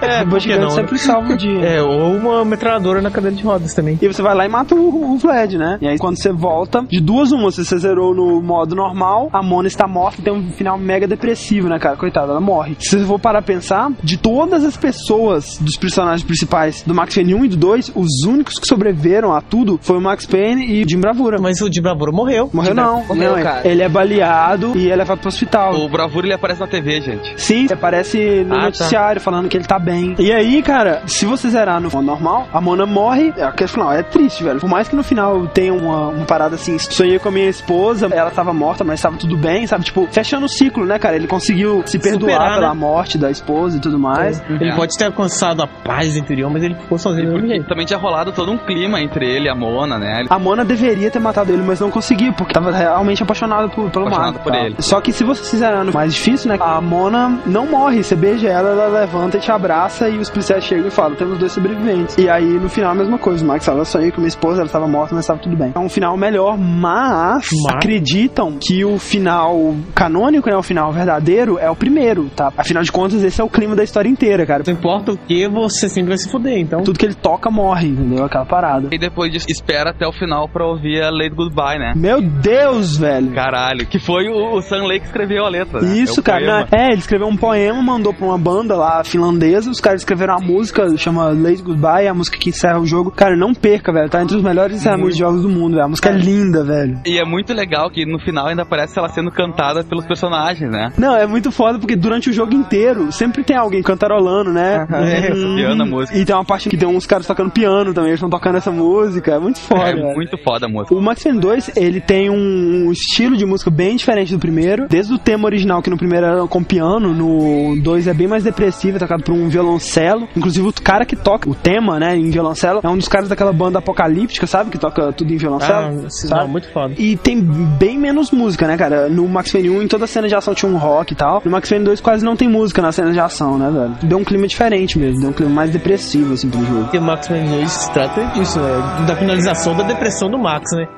É, robô gigante não? sempre salva o dia. É, ou uma metralhadora na cadeira de rodas também. E você vai lá e mata o, o Vlad, né? E aí quando você volta, de duas uma, se você zerou no modo normal, a Mona está morta e tem um final mega depressivo, né, cara? Coitada, ela morre. Se você for parar a pensar, de todas as pessoas, dos personagens principais do Max Payne 1 e do 2, os únicos que sobreviveram a tudo foi o Max Payne e o Jim Bravura. Mas o de Bravura morreu. Morreu não, morreu, não, cara. ele é baleado e é levado pro hospital. O Bravura ele aparece na TV, gente. Sim, aparece no Ah, tá. noticiário falando que ele tá bem. E aí, cara, se você zerar no modo normal, a Mona morre. É, Aquele final é triste, velho. Por mais que no final tenha uma, uma parada assim, sonhei com a minha esposa, ela tava morta, mas tava tudo bem, sabe? Tipo, fechando o ciclo, né, cara? Ele conseguiu se perdoar Superar, pela né? morte da esposa e tudo mais. Ele É. pode ter alcançado a paz interior, mas ele ficou sozinho do mesmo Porque jeito. também tinha rolado todo um clima entre ele e a Mona, né? A Mona deveria ter matado ele, mas não conseguiu, porque tava realmente apaixonado por, pelo Apaixonado Marco. por tá? ele. Só que se você fizer no mais difícil, né? A Mona não morre. Você beija ela, ela levanta e te abraça e os policiais chegam e falam: temos dois sobreviventes. E aí no final a mesma coisa. O Max fala: eu sonhei com minha esposa, ela estava morta, mas estava tudo bem. É um final melhor, mas, Mas- acreditam que o final canônico, né? O final verdadeiro é o primeiro, tá? Afinal de contas, esse é o clima da história inteira, cara. Não importa o que, você sempre vai se fuder, então. Tudo que ele toca morre, entendeu? Aquela parada. E depois disso, espera até o final pra ouvir a Lady Goodbye, né? Meu Deus, velho. Caralho, que foi o, o Sam Lake que escreveu a letra. né? Isso, É cara. né? É, ele escreveu um poema, mandou pra uma banda lá finlandesa. Os caras escreveram uma música, chama Late Goodbye, é a música que encerra o jogo. Cara, não perca, velho. Tá entre os melhores encerramentos de jogos do mundo, velho. A música é linda, velho. E é muito legal que no final ainda aparece ela sendo cantada pelos personagens, né? Não, é muito foda porque durante o jogo inteiro sempre tem alguém cantarolando, né? É, piano a música. E tem uma parte que tem uns caras tocando piano também. Estão tocando essa música, é muito foda. É velho. muito foda a música. O Max Payne 2, ele tem um estilo de música bem diferente do primeiro. Desde o tema original, que no primeiro era com piano, no 2 é bem mais depressivo, é tocado por um violoncelo. Inclusive, o cara que toca o tema, né, em violoncelo, é um dos caras daquela banda apocalíptica, sabe? Que toca tudo em violoncelo. Ah, sabe? não, muito foda. E tem bem menos música, né, cara? No Max Payne 1, em toda a cena de ação tinha um rock e tal. No Max Payne 2 quase não tem música na cena de ação, né, velho? Deu um clima diferente mesmo, deu um clima mais depressivo, assim, pro jogo. E o Max Payne 2 se trata disso, né? Da finalização da depressão do Max, né?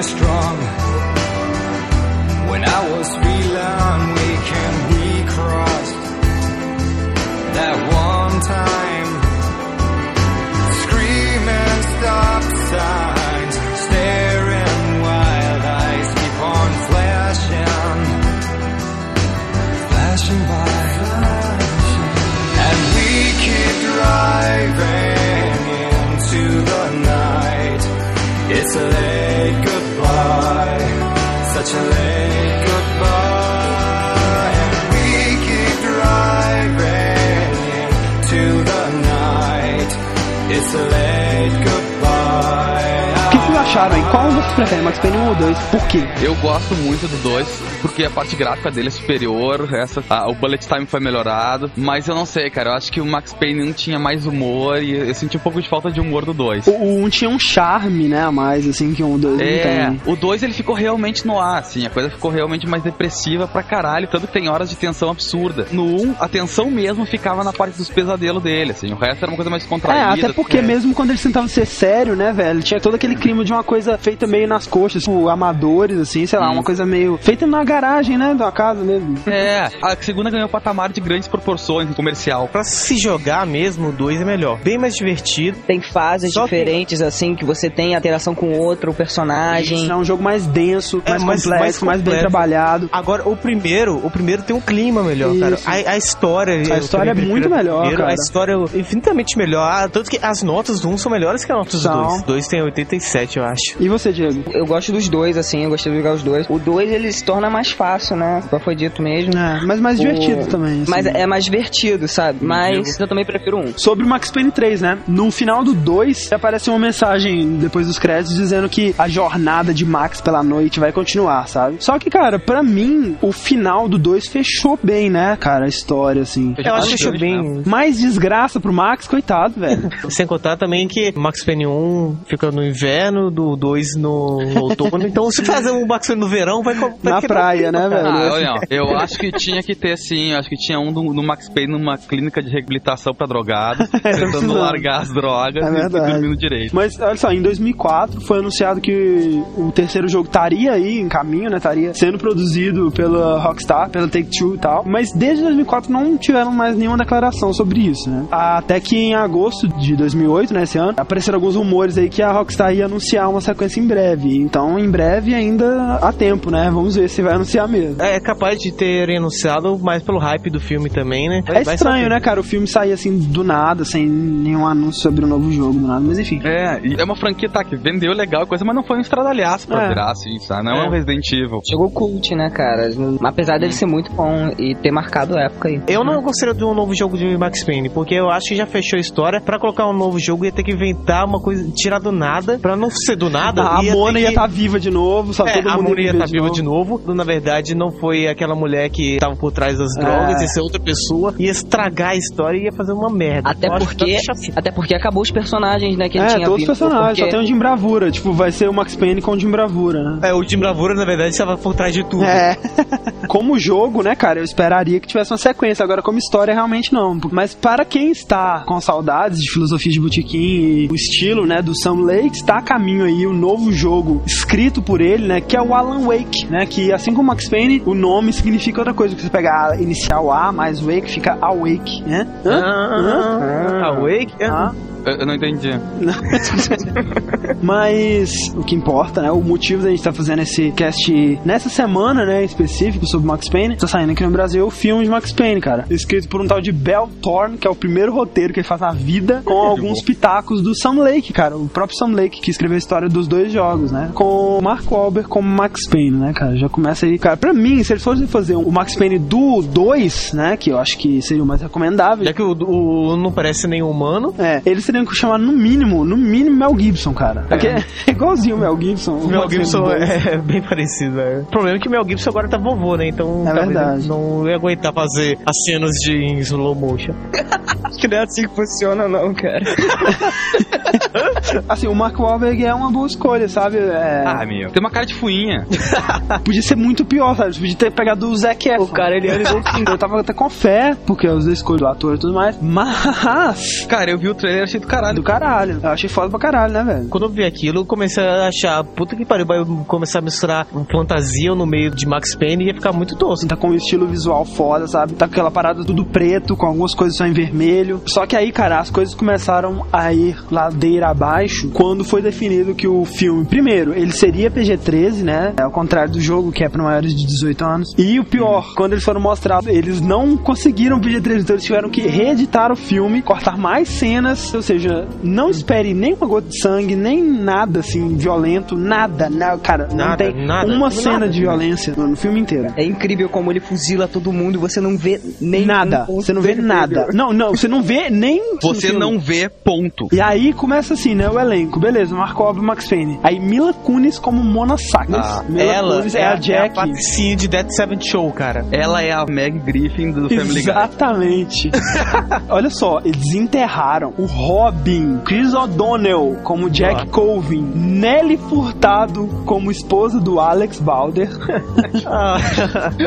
Strong when I was feeling weak, and we crossed that one time. Screaming stop signs, such a acharam aí? Qual vocês preferem, Max Payne 1 ou 2? Por quê? Eu gosto muito do 2, porque a parte gráfica dele é superior, essa, a- o bullet time foi melhorado, mas eu não sei, cara, eu acho que o Max Payne 1 tinha mais humor e eu senti um pouco de falta de humor do 2. O, o 1 tinha um charme, né, a mais, assim, que o 2 não É, tem. o 2 ele ficou realmente no ar, assim, a coisa ficou realmente mais depressiva pra caralho, tanto que tem horas de tensão absurda. No 1, a tensão mesmo ficava na parte dos pesadelos dele, assim, o resto era uma coisa mais É, contraída. até porque mesmo quando eles tentavam ser sério, né, velho, tinha todo aquele clima de uma coisa feita meio nas coxas, tipo, amadores, assim, sei lá, Hum. uma coisa meio feita na garagem, né, da casa mesmo. É, a segunda ganhou patamar de grandes proporções em comercial. Pra se jogar mesmo, o 2 é melhor. Bem mais divertido. Tem fases Só que- diferentes, assim, que você tem interação com outro personagem. É um jogo mais denso, É, mais, mais- complexo, mais, mais bem trabalhado. Agora, o primeiro, o primeiro tem um clima melhor, Isso. cara. A, a história. A história é muito melhor, cara. A história é infinitamente melhor. Ah, Tanto que as notas do 1 são melhores que as notas do São. 2. 2 tem 87, eu acho. E você, Diego? Eu gosto dos dois, assim, eu gostei de jogar os dois. O dois, ele se torna mais fácil, né? Como foi dito mesmo. É, mas mais O- divertido também. assim. Mas é mais divertido, sabe? Mas eu também prefiro um. Sobre o Max Payne 3, né? No final do 2, aparece uma mensagem depois dos créditos dizendo que a jornada de Max pela noite vai continuar, sabe? Só que, cara, pra mim, o final do 2 fechou bem, né, cara, a história, assim. Eu acho que fechou bem. Mais desgraça pro Max, coitado, velho. Sem contar também que Max Payne 1 fica no inverno, do 2 no, no outono. Então, se fazer um Max Payne no verão, vai, vai Na praia, né, cara. velho? Ah, olha, eu acho que tinha que ter sim, eu acho que tinha um do, do Max Payne numa clínica de reabilitação pra drogados, tentando precisando. largar as drogas É e dormindo direito. Mas olha só, em 2004 foi anunciado que o terceiro jogo estaria aí em caminho, né? Estaria sendo produzido pela Rockstar, pela Take-Two e tal. Mas desde 2004 não tiveram mais nenhuma declaração sobre isso, né? Até que em agosto de 2008, né, esse ano, apareceram alguns rumores aí que a Rockstar ia anunciar uma sequência em breve. Então, em breve ainda há tempo, né? Vamos ver se vai anunciar mesmo. É capaz de terem anunciado mais pelo hype do filme também, né? É Vai estranho, né, cara? O filme sair assim do nada, sem nenhum anúncio sobre o novo jogo, do nada, mas enfim. É, e é uma franquia tá, que vendeu legal a coisa, mas não foi um estradalhaço pra É. virar assim, sabe? Não é, É. um Resident Evil. Chegou cult, né, cara? Apesar dele ser muito bom e ter marcado a época aí. Eu não gostaria de um novo jogo de Max Payne, porque eu acho que já fechou a história. Pra colocar um novo jogo ia ter que inventar uma coisa, tirar do nada, pra não ser do nada. a ia Mona ia que- estar viva de novo, só É, todo a mundo Mona ia estar viva de novo. Na verdade, não foi aquela mulher que tava por trás das drogas, É. ia ser outra pessoa, ia estragar a história e ia fazer uma merda. Até Eu tá porque, assim. até porque acabou os personagens, né, que ele É, tinha todos os personagens, só porque- tem o Jim Bravura. Tipo, vai ser o Max Payne com o Jim Bravura, né? É, o Jim Bravura, na verdade, estava por trás de tudo. É. como jogo, né, cara, eu esperaria que tivesse uma sequência. Agora, como história, realmente não. Mas para quem está com saudades de filosofia de botequim e o estilo, né, do Sam Lake, está a caminho aí o novo jogo escrito por ele, né, que é o Alan Wake, né, que assim como Max Payne, o nome significa outra coisa. Que você pegar a inicial A mais Wake, fica Awake, né? Hã? Ah, Hã? Awake? Eu, eu não entendi. Mas o que importa, né? O motivo da gente estar fazendo esse cast nessa semana, né, específico sobre Max Payne, tá saindo aqui no Brasil o filme de Max Payne, cara. Escrito por um tal de Bell Thorne, que é o primeiro roteiro que ele faz na vida, com alguns pitacos do Sam Lake, cara. O próprio Sam Lake, que escreveu a história dos dois jogos, né? Com Mark Wahlberg como Max Payne, né, cara? Já começa aí, cara. Pra mim, se eles fossem fazer o Max Payne do 2, né, que eu acho que seria o mais recomendável. Já que o, o não parece nenhum humano. É, eles teriam que chamar no mínimo, no mínimo Mel Gibson, cara. É, é igualzinho o Mel Gibson. O Mel Gibson é bem parecido, é. O problema é que o Mel Gibson agora tá vovô, né? Então É verdade. não ia aguentar fazer as cenas de em slow motion. que não é assim que funciona, não, cara. Assim, o Mark Wahlberg é uma boa escolha, sabe? É, Ah, meu. Tem uma cara de fuinha. Podia ser muito pior, sabe? Podia ter pegado o Zac Efron. O cara, ele é igual Eu tava até com fé, porque eu escolho do ator e tudo mais. Mas... Cara, eu vi o trailer e achei do caralho. Do caralho. Eu achei foda pra caralho, né, velho? Quando eu vi aquilo, eu comecei a achar, puta que pariu, vai começar a misturar um fantasia no meio de Max Payne e ia ficar muito tosco. Tá com um estilo visual foda, sabe? Tá com aquela parada tudo preto, com algumas coisas só em vermelho. Só que aí, cara, as coisas começaram a ir ladeira abaixo quando foi definido que o filme, primeiro, ele seria PG-13, né? Ao contrário do jogo, que é pra maiores de 18 anos. E o pior, quando eles foram mostrar, eles não conseguiram PG-13, então eles tiveram que reeditar o filme, cortar mais cenas, ou seja, não espere nem uma gota de sangue, nem nada assim, violento, nada, nada cara, não Nada, tem nada, uma nada. cena de violência no, no filme inteiro. É incrível como ele fuzila todo mundo e você não vê nem nada, um você não vê nada. Não, não, você não vê nem. Você não vê, ponto. E aí começa assim, né? O elenco, beleza, Marco Wahlberg e Max Payne. Aí Mila Kunis como Mona Sackles. Ah, Mila Ela Kunis é, a Jack. patricinha de Dead Seven Show, cara. Ela é a Meg Griffin do Family Guy. Exatamente. Olha só, eles enterraram o Robin, Chris O'Donnell como Jack Colvin, Nelly Furtado como esposa do Alex Balder,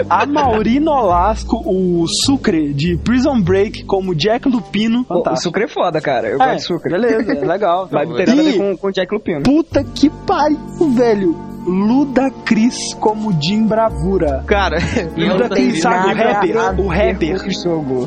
a Mauri Nolasco, o Sucre de Prison Break como Jack Lupino. O. Sucre é foda, cara. Eu É, gosto de Sucre. Beleza, é legal. Não tem nada a ver com, com Jack Lupino. Puta que pariu, velho. Luda Cris como Jim Bravura. Cara, Luda Cris, sabe, o rapper, o rapper.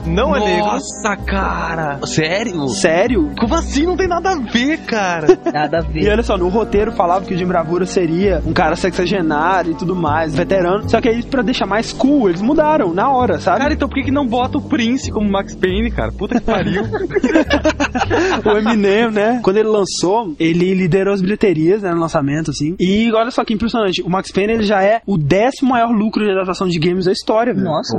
Não é negro. Nossa, cara. Sério? Sério? Como assim? Não tem nada a ver, cara. Nada a E ver. olha só, no roteiro falava que o Jim Bravura seria um cara sexagenário e tudo mais, veterano. Só que aí, pra deixar mais cool, eles mudaram na hora, sabe? Cara, então por que, que não bota o Prince como Max Payne, cara? Puta que pariu. o Eminem, né? Quando ele lançou, ele liderou as bilheterias, né, no lançamento, assim. E olha só que impressionante, o Max Payne, ele já é o décimo maior lucro de adaptação de games da história, velho. Nossa,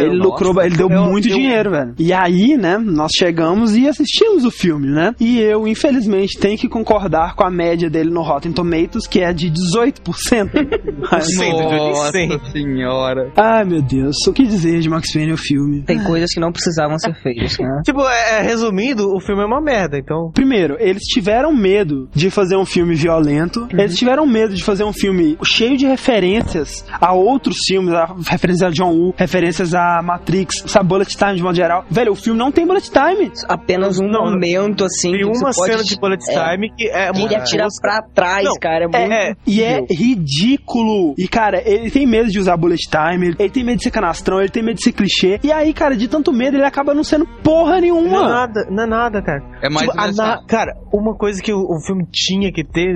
Ele lucrou, ele deu Eu- muito eu- dinheiro, velho. E aí, né, nós chegamos e assistimos o filme, né? E eu, infelizmente, tenho que concordar com a média dele no Rotten Tomatoes, que é de 18%. Mas- Nossa senhora. Ai, meu Deus, o que dizer de Max Payne o filme? Tem coisas que não precisavam ser feitas, né? Tipo, é, é, resumindo, o filme é uma merda, então. Primeiro, eles tiveram medo de fazer um filme violento. Eles tiveram medo de fazer um filme cheio de referências a outros filmes, a referências a John Woo, referências a Matrix, sabe, Bullet Time de modo geral. Velho, o filme não tem Bullet Time. Apenas um Não, momento, assim. Tem uma pode- cena de Bullet é, Time que é que muito Ele atira pra trás, Não, cara. É muito. é, E é ridículo. E, cara, ele tem medo de usar bullet time, ele- ele tem medo de ser canastrão, ele tem medo de ser clichê. E aí, cara, de tanto medo, ele acaba não sendo porra Não é nenhuma. nada, não é nada, cara. É mais Tipo, na- Cara, uma coisa que o, o filme tinha que ter,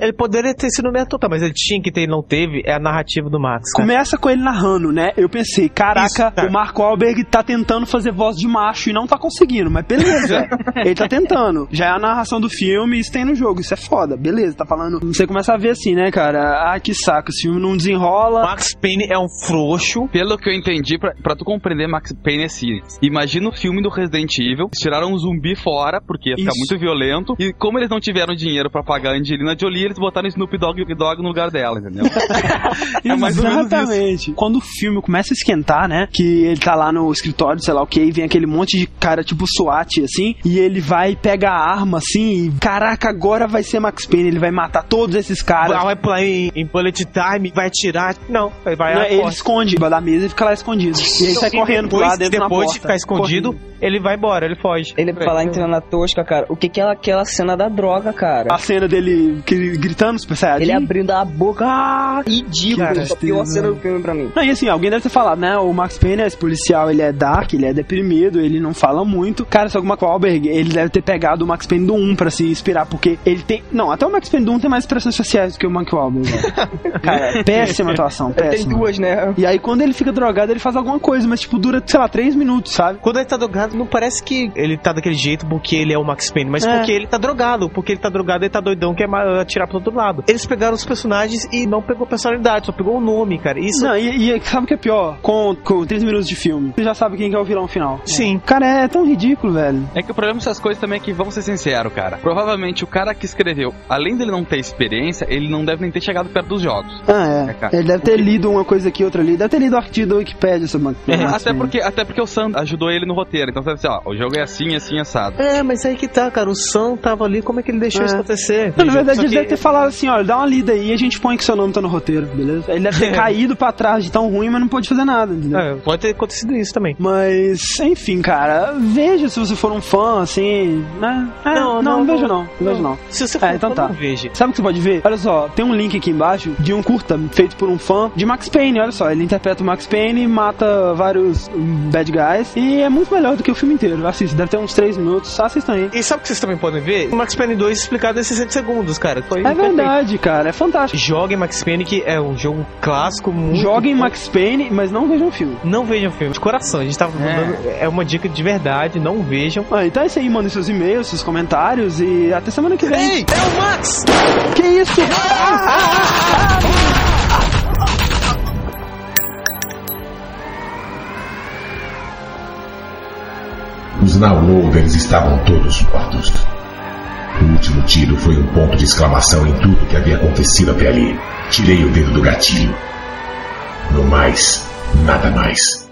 ele poderia ter sido meio total, mas ele tinha que ter e não teve, é a narrativa do Max. cara. Começa com ele narrando, né? Eu pensei, caraca, Isso, tá. o Mark Wahlberg tá tentando fazer voz de macho e não tá conseguindo, mas beleza. ele tá tentando. Já é a narração do filme, isso tem no jogo, isso é foda, beleza, tá falando. Você começa a ver assim, né, cara? Ah, que saco, esse filme não desenrola. Max Payne é um frouxo. Pelo que eu entendi, pra, pra tu compreender Max Payne é assim. Imagina o filme do Resident Evil, tiraram um zumbi fora, porque ia ficar Isso. muito violento, e como eles não tiveram dinheiro pra pagar a Angelina Jolie, eles botaram Snoop Dogg Dogg no lugar dela, entendeu? é. Exatamente. Quando o filme começa a esquentar, né? Que ele tá lá no escritório, sei lá o que, e vem aquele monte de cara tipo SWAT, assim, e ele vai pegar a arma, assim, e caraca, agora vai ser Max Payne, ele vai matar todos esses caras. Vai pular em, em bullet time, vai atirar. Não, ele vai Não, ele porta. esconde da mesa e fica lá escondido. E aí sai E correndo pro depois, lado dentro depois de ficar escondido, Correndo. ele vai embora, ele foge. Ele vai falar em treinando na tosca, cara. O que que é aquela cena da droga, cara? A cena dele que- gritando Super Saiyajin. Ele abrindo a boca. Ah, ridículo. Que Essa é a pior cena do filme pra mim. Não, e assim, alguém deve ter falado, né? O Max Payne, esse policial, ele é dark, ele é deprimido, ele não fala muito. Cara, só que o Mark Wahlberg, ele deve ter pegado o Max Payne do 1 pra se inspirar, porque ele tem... Não, até o Max Payne do 1 tem mais expressões sociais do que o Mark Wahlberg. velho. Cara, péssima atuação, Tem péssima. duas, né? E aí, quando ele fica drogado, ele faz alguma coisa, mas, tipo, dura, sei lá, 3 minutos, sabe? Quando ele tá drogado, não parece que ele tá daquele jeito porque ele é o Max Payne, mas É. porque ele tá drogado. Porque ele tá drogado, ele tá doidão, quer atirar pro outro lado. Eles pegaram os personagens e não pegou personalidade, só pegou o nome, cara. Isso. Não, e, e sabe o que é pior? Com, com 3 minutos de filme, você já sabe quem que é o vilão final. Sim. Cara, é tão ridículo, velho. É que o problema dessas coisas também é que, vamos ser sinceros, cara. Provavelmente o cara que escreveu, além dele não ter experiência, ele não deve nem ter chegado perto dos jogos. Ah, é. É. Ele deve ter lido uma coisa aqui, outra ali. Deve ter lido o artigo da Wikipedia sobre Max Max até, Payne. porque, até porque o Sam ajudou ele no roteiro. Então sabe assim, ó, o jogo é assim, assim, assado. É, mas aí que tá, cara. O Sam tava ali, como é que ele deixou É. isso acontecer? Não, na verdade, Só ele que- deve ter falado assim, olha, dá uma lida aí e a gente põe que seu nome tá no roteiro, beleza? Ele deve ter caído pra trás de tão ruim, mas não pôde fazer nada, entendeu? É, pode ter acontecido isso também. Mas, enfim, cara, veja se você for um fã, assim, né? É, Não, não, não, não, vejo não. não, vejo não. Se você for É, então fã, tá. não veja. Sabe o que você pode ver? Olha só, tem um link aqui embaixo de um curta feito por um fã de Max Payne. Olha só, ele interpreta o Max Payne, mata vários hum, bad guys e é muito melhor do que o filme inteiro. Assista, deve ter uns 3 minutos, assistam aí. E sabe o que vocês também podem ver? O Max Payne 2 explicado em 60 segundos, cara. Foi É perfeito. verdade, cara, é fantástico. Joguem Max Payne, que é um jogo clássico, muito Joguem bom. Max Payne, mas não vejam o filme. Não vejam filme, de coração. A gente tava dando. É uma dica de verdade, não vejam. Ah, então é isso aí, mandem seus e-mails, seus comentários e até semana que vem. Ei, é o Max! Que isso? Os downloaders estavam todos mortos. O último tiro foi um ponto de exclamação em tudo que havia acontecido até ali. Tirei o dedo do gatilho. No mais, nada mais.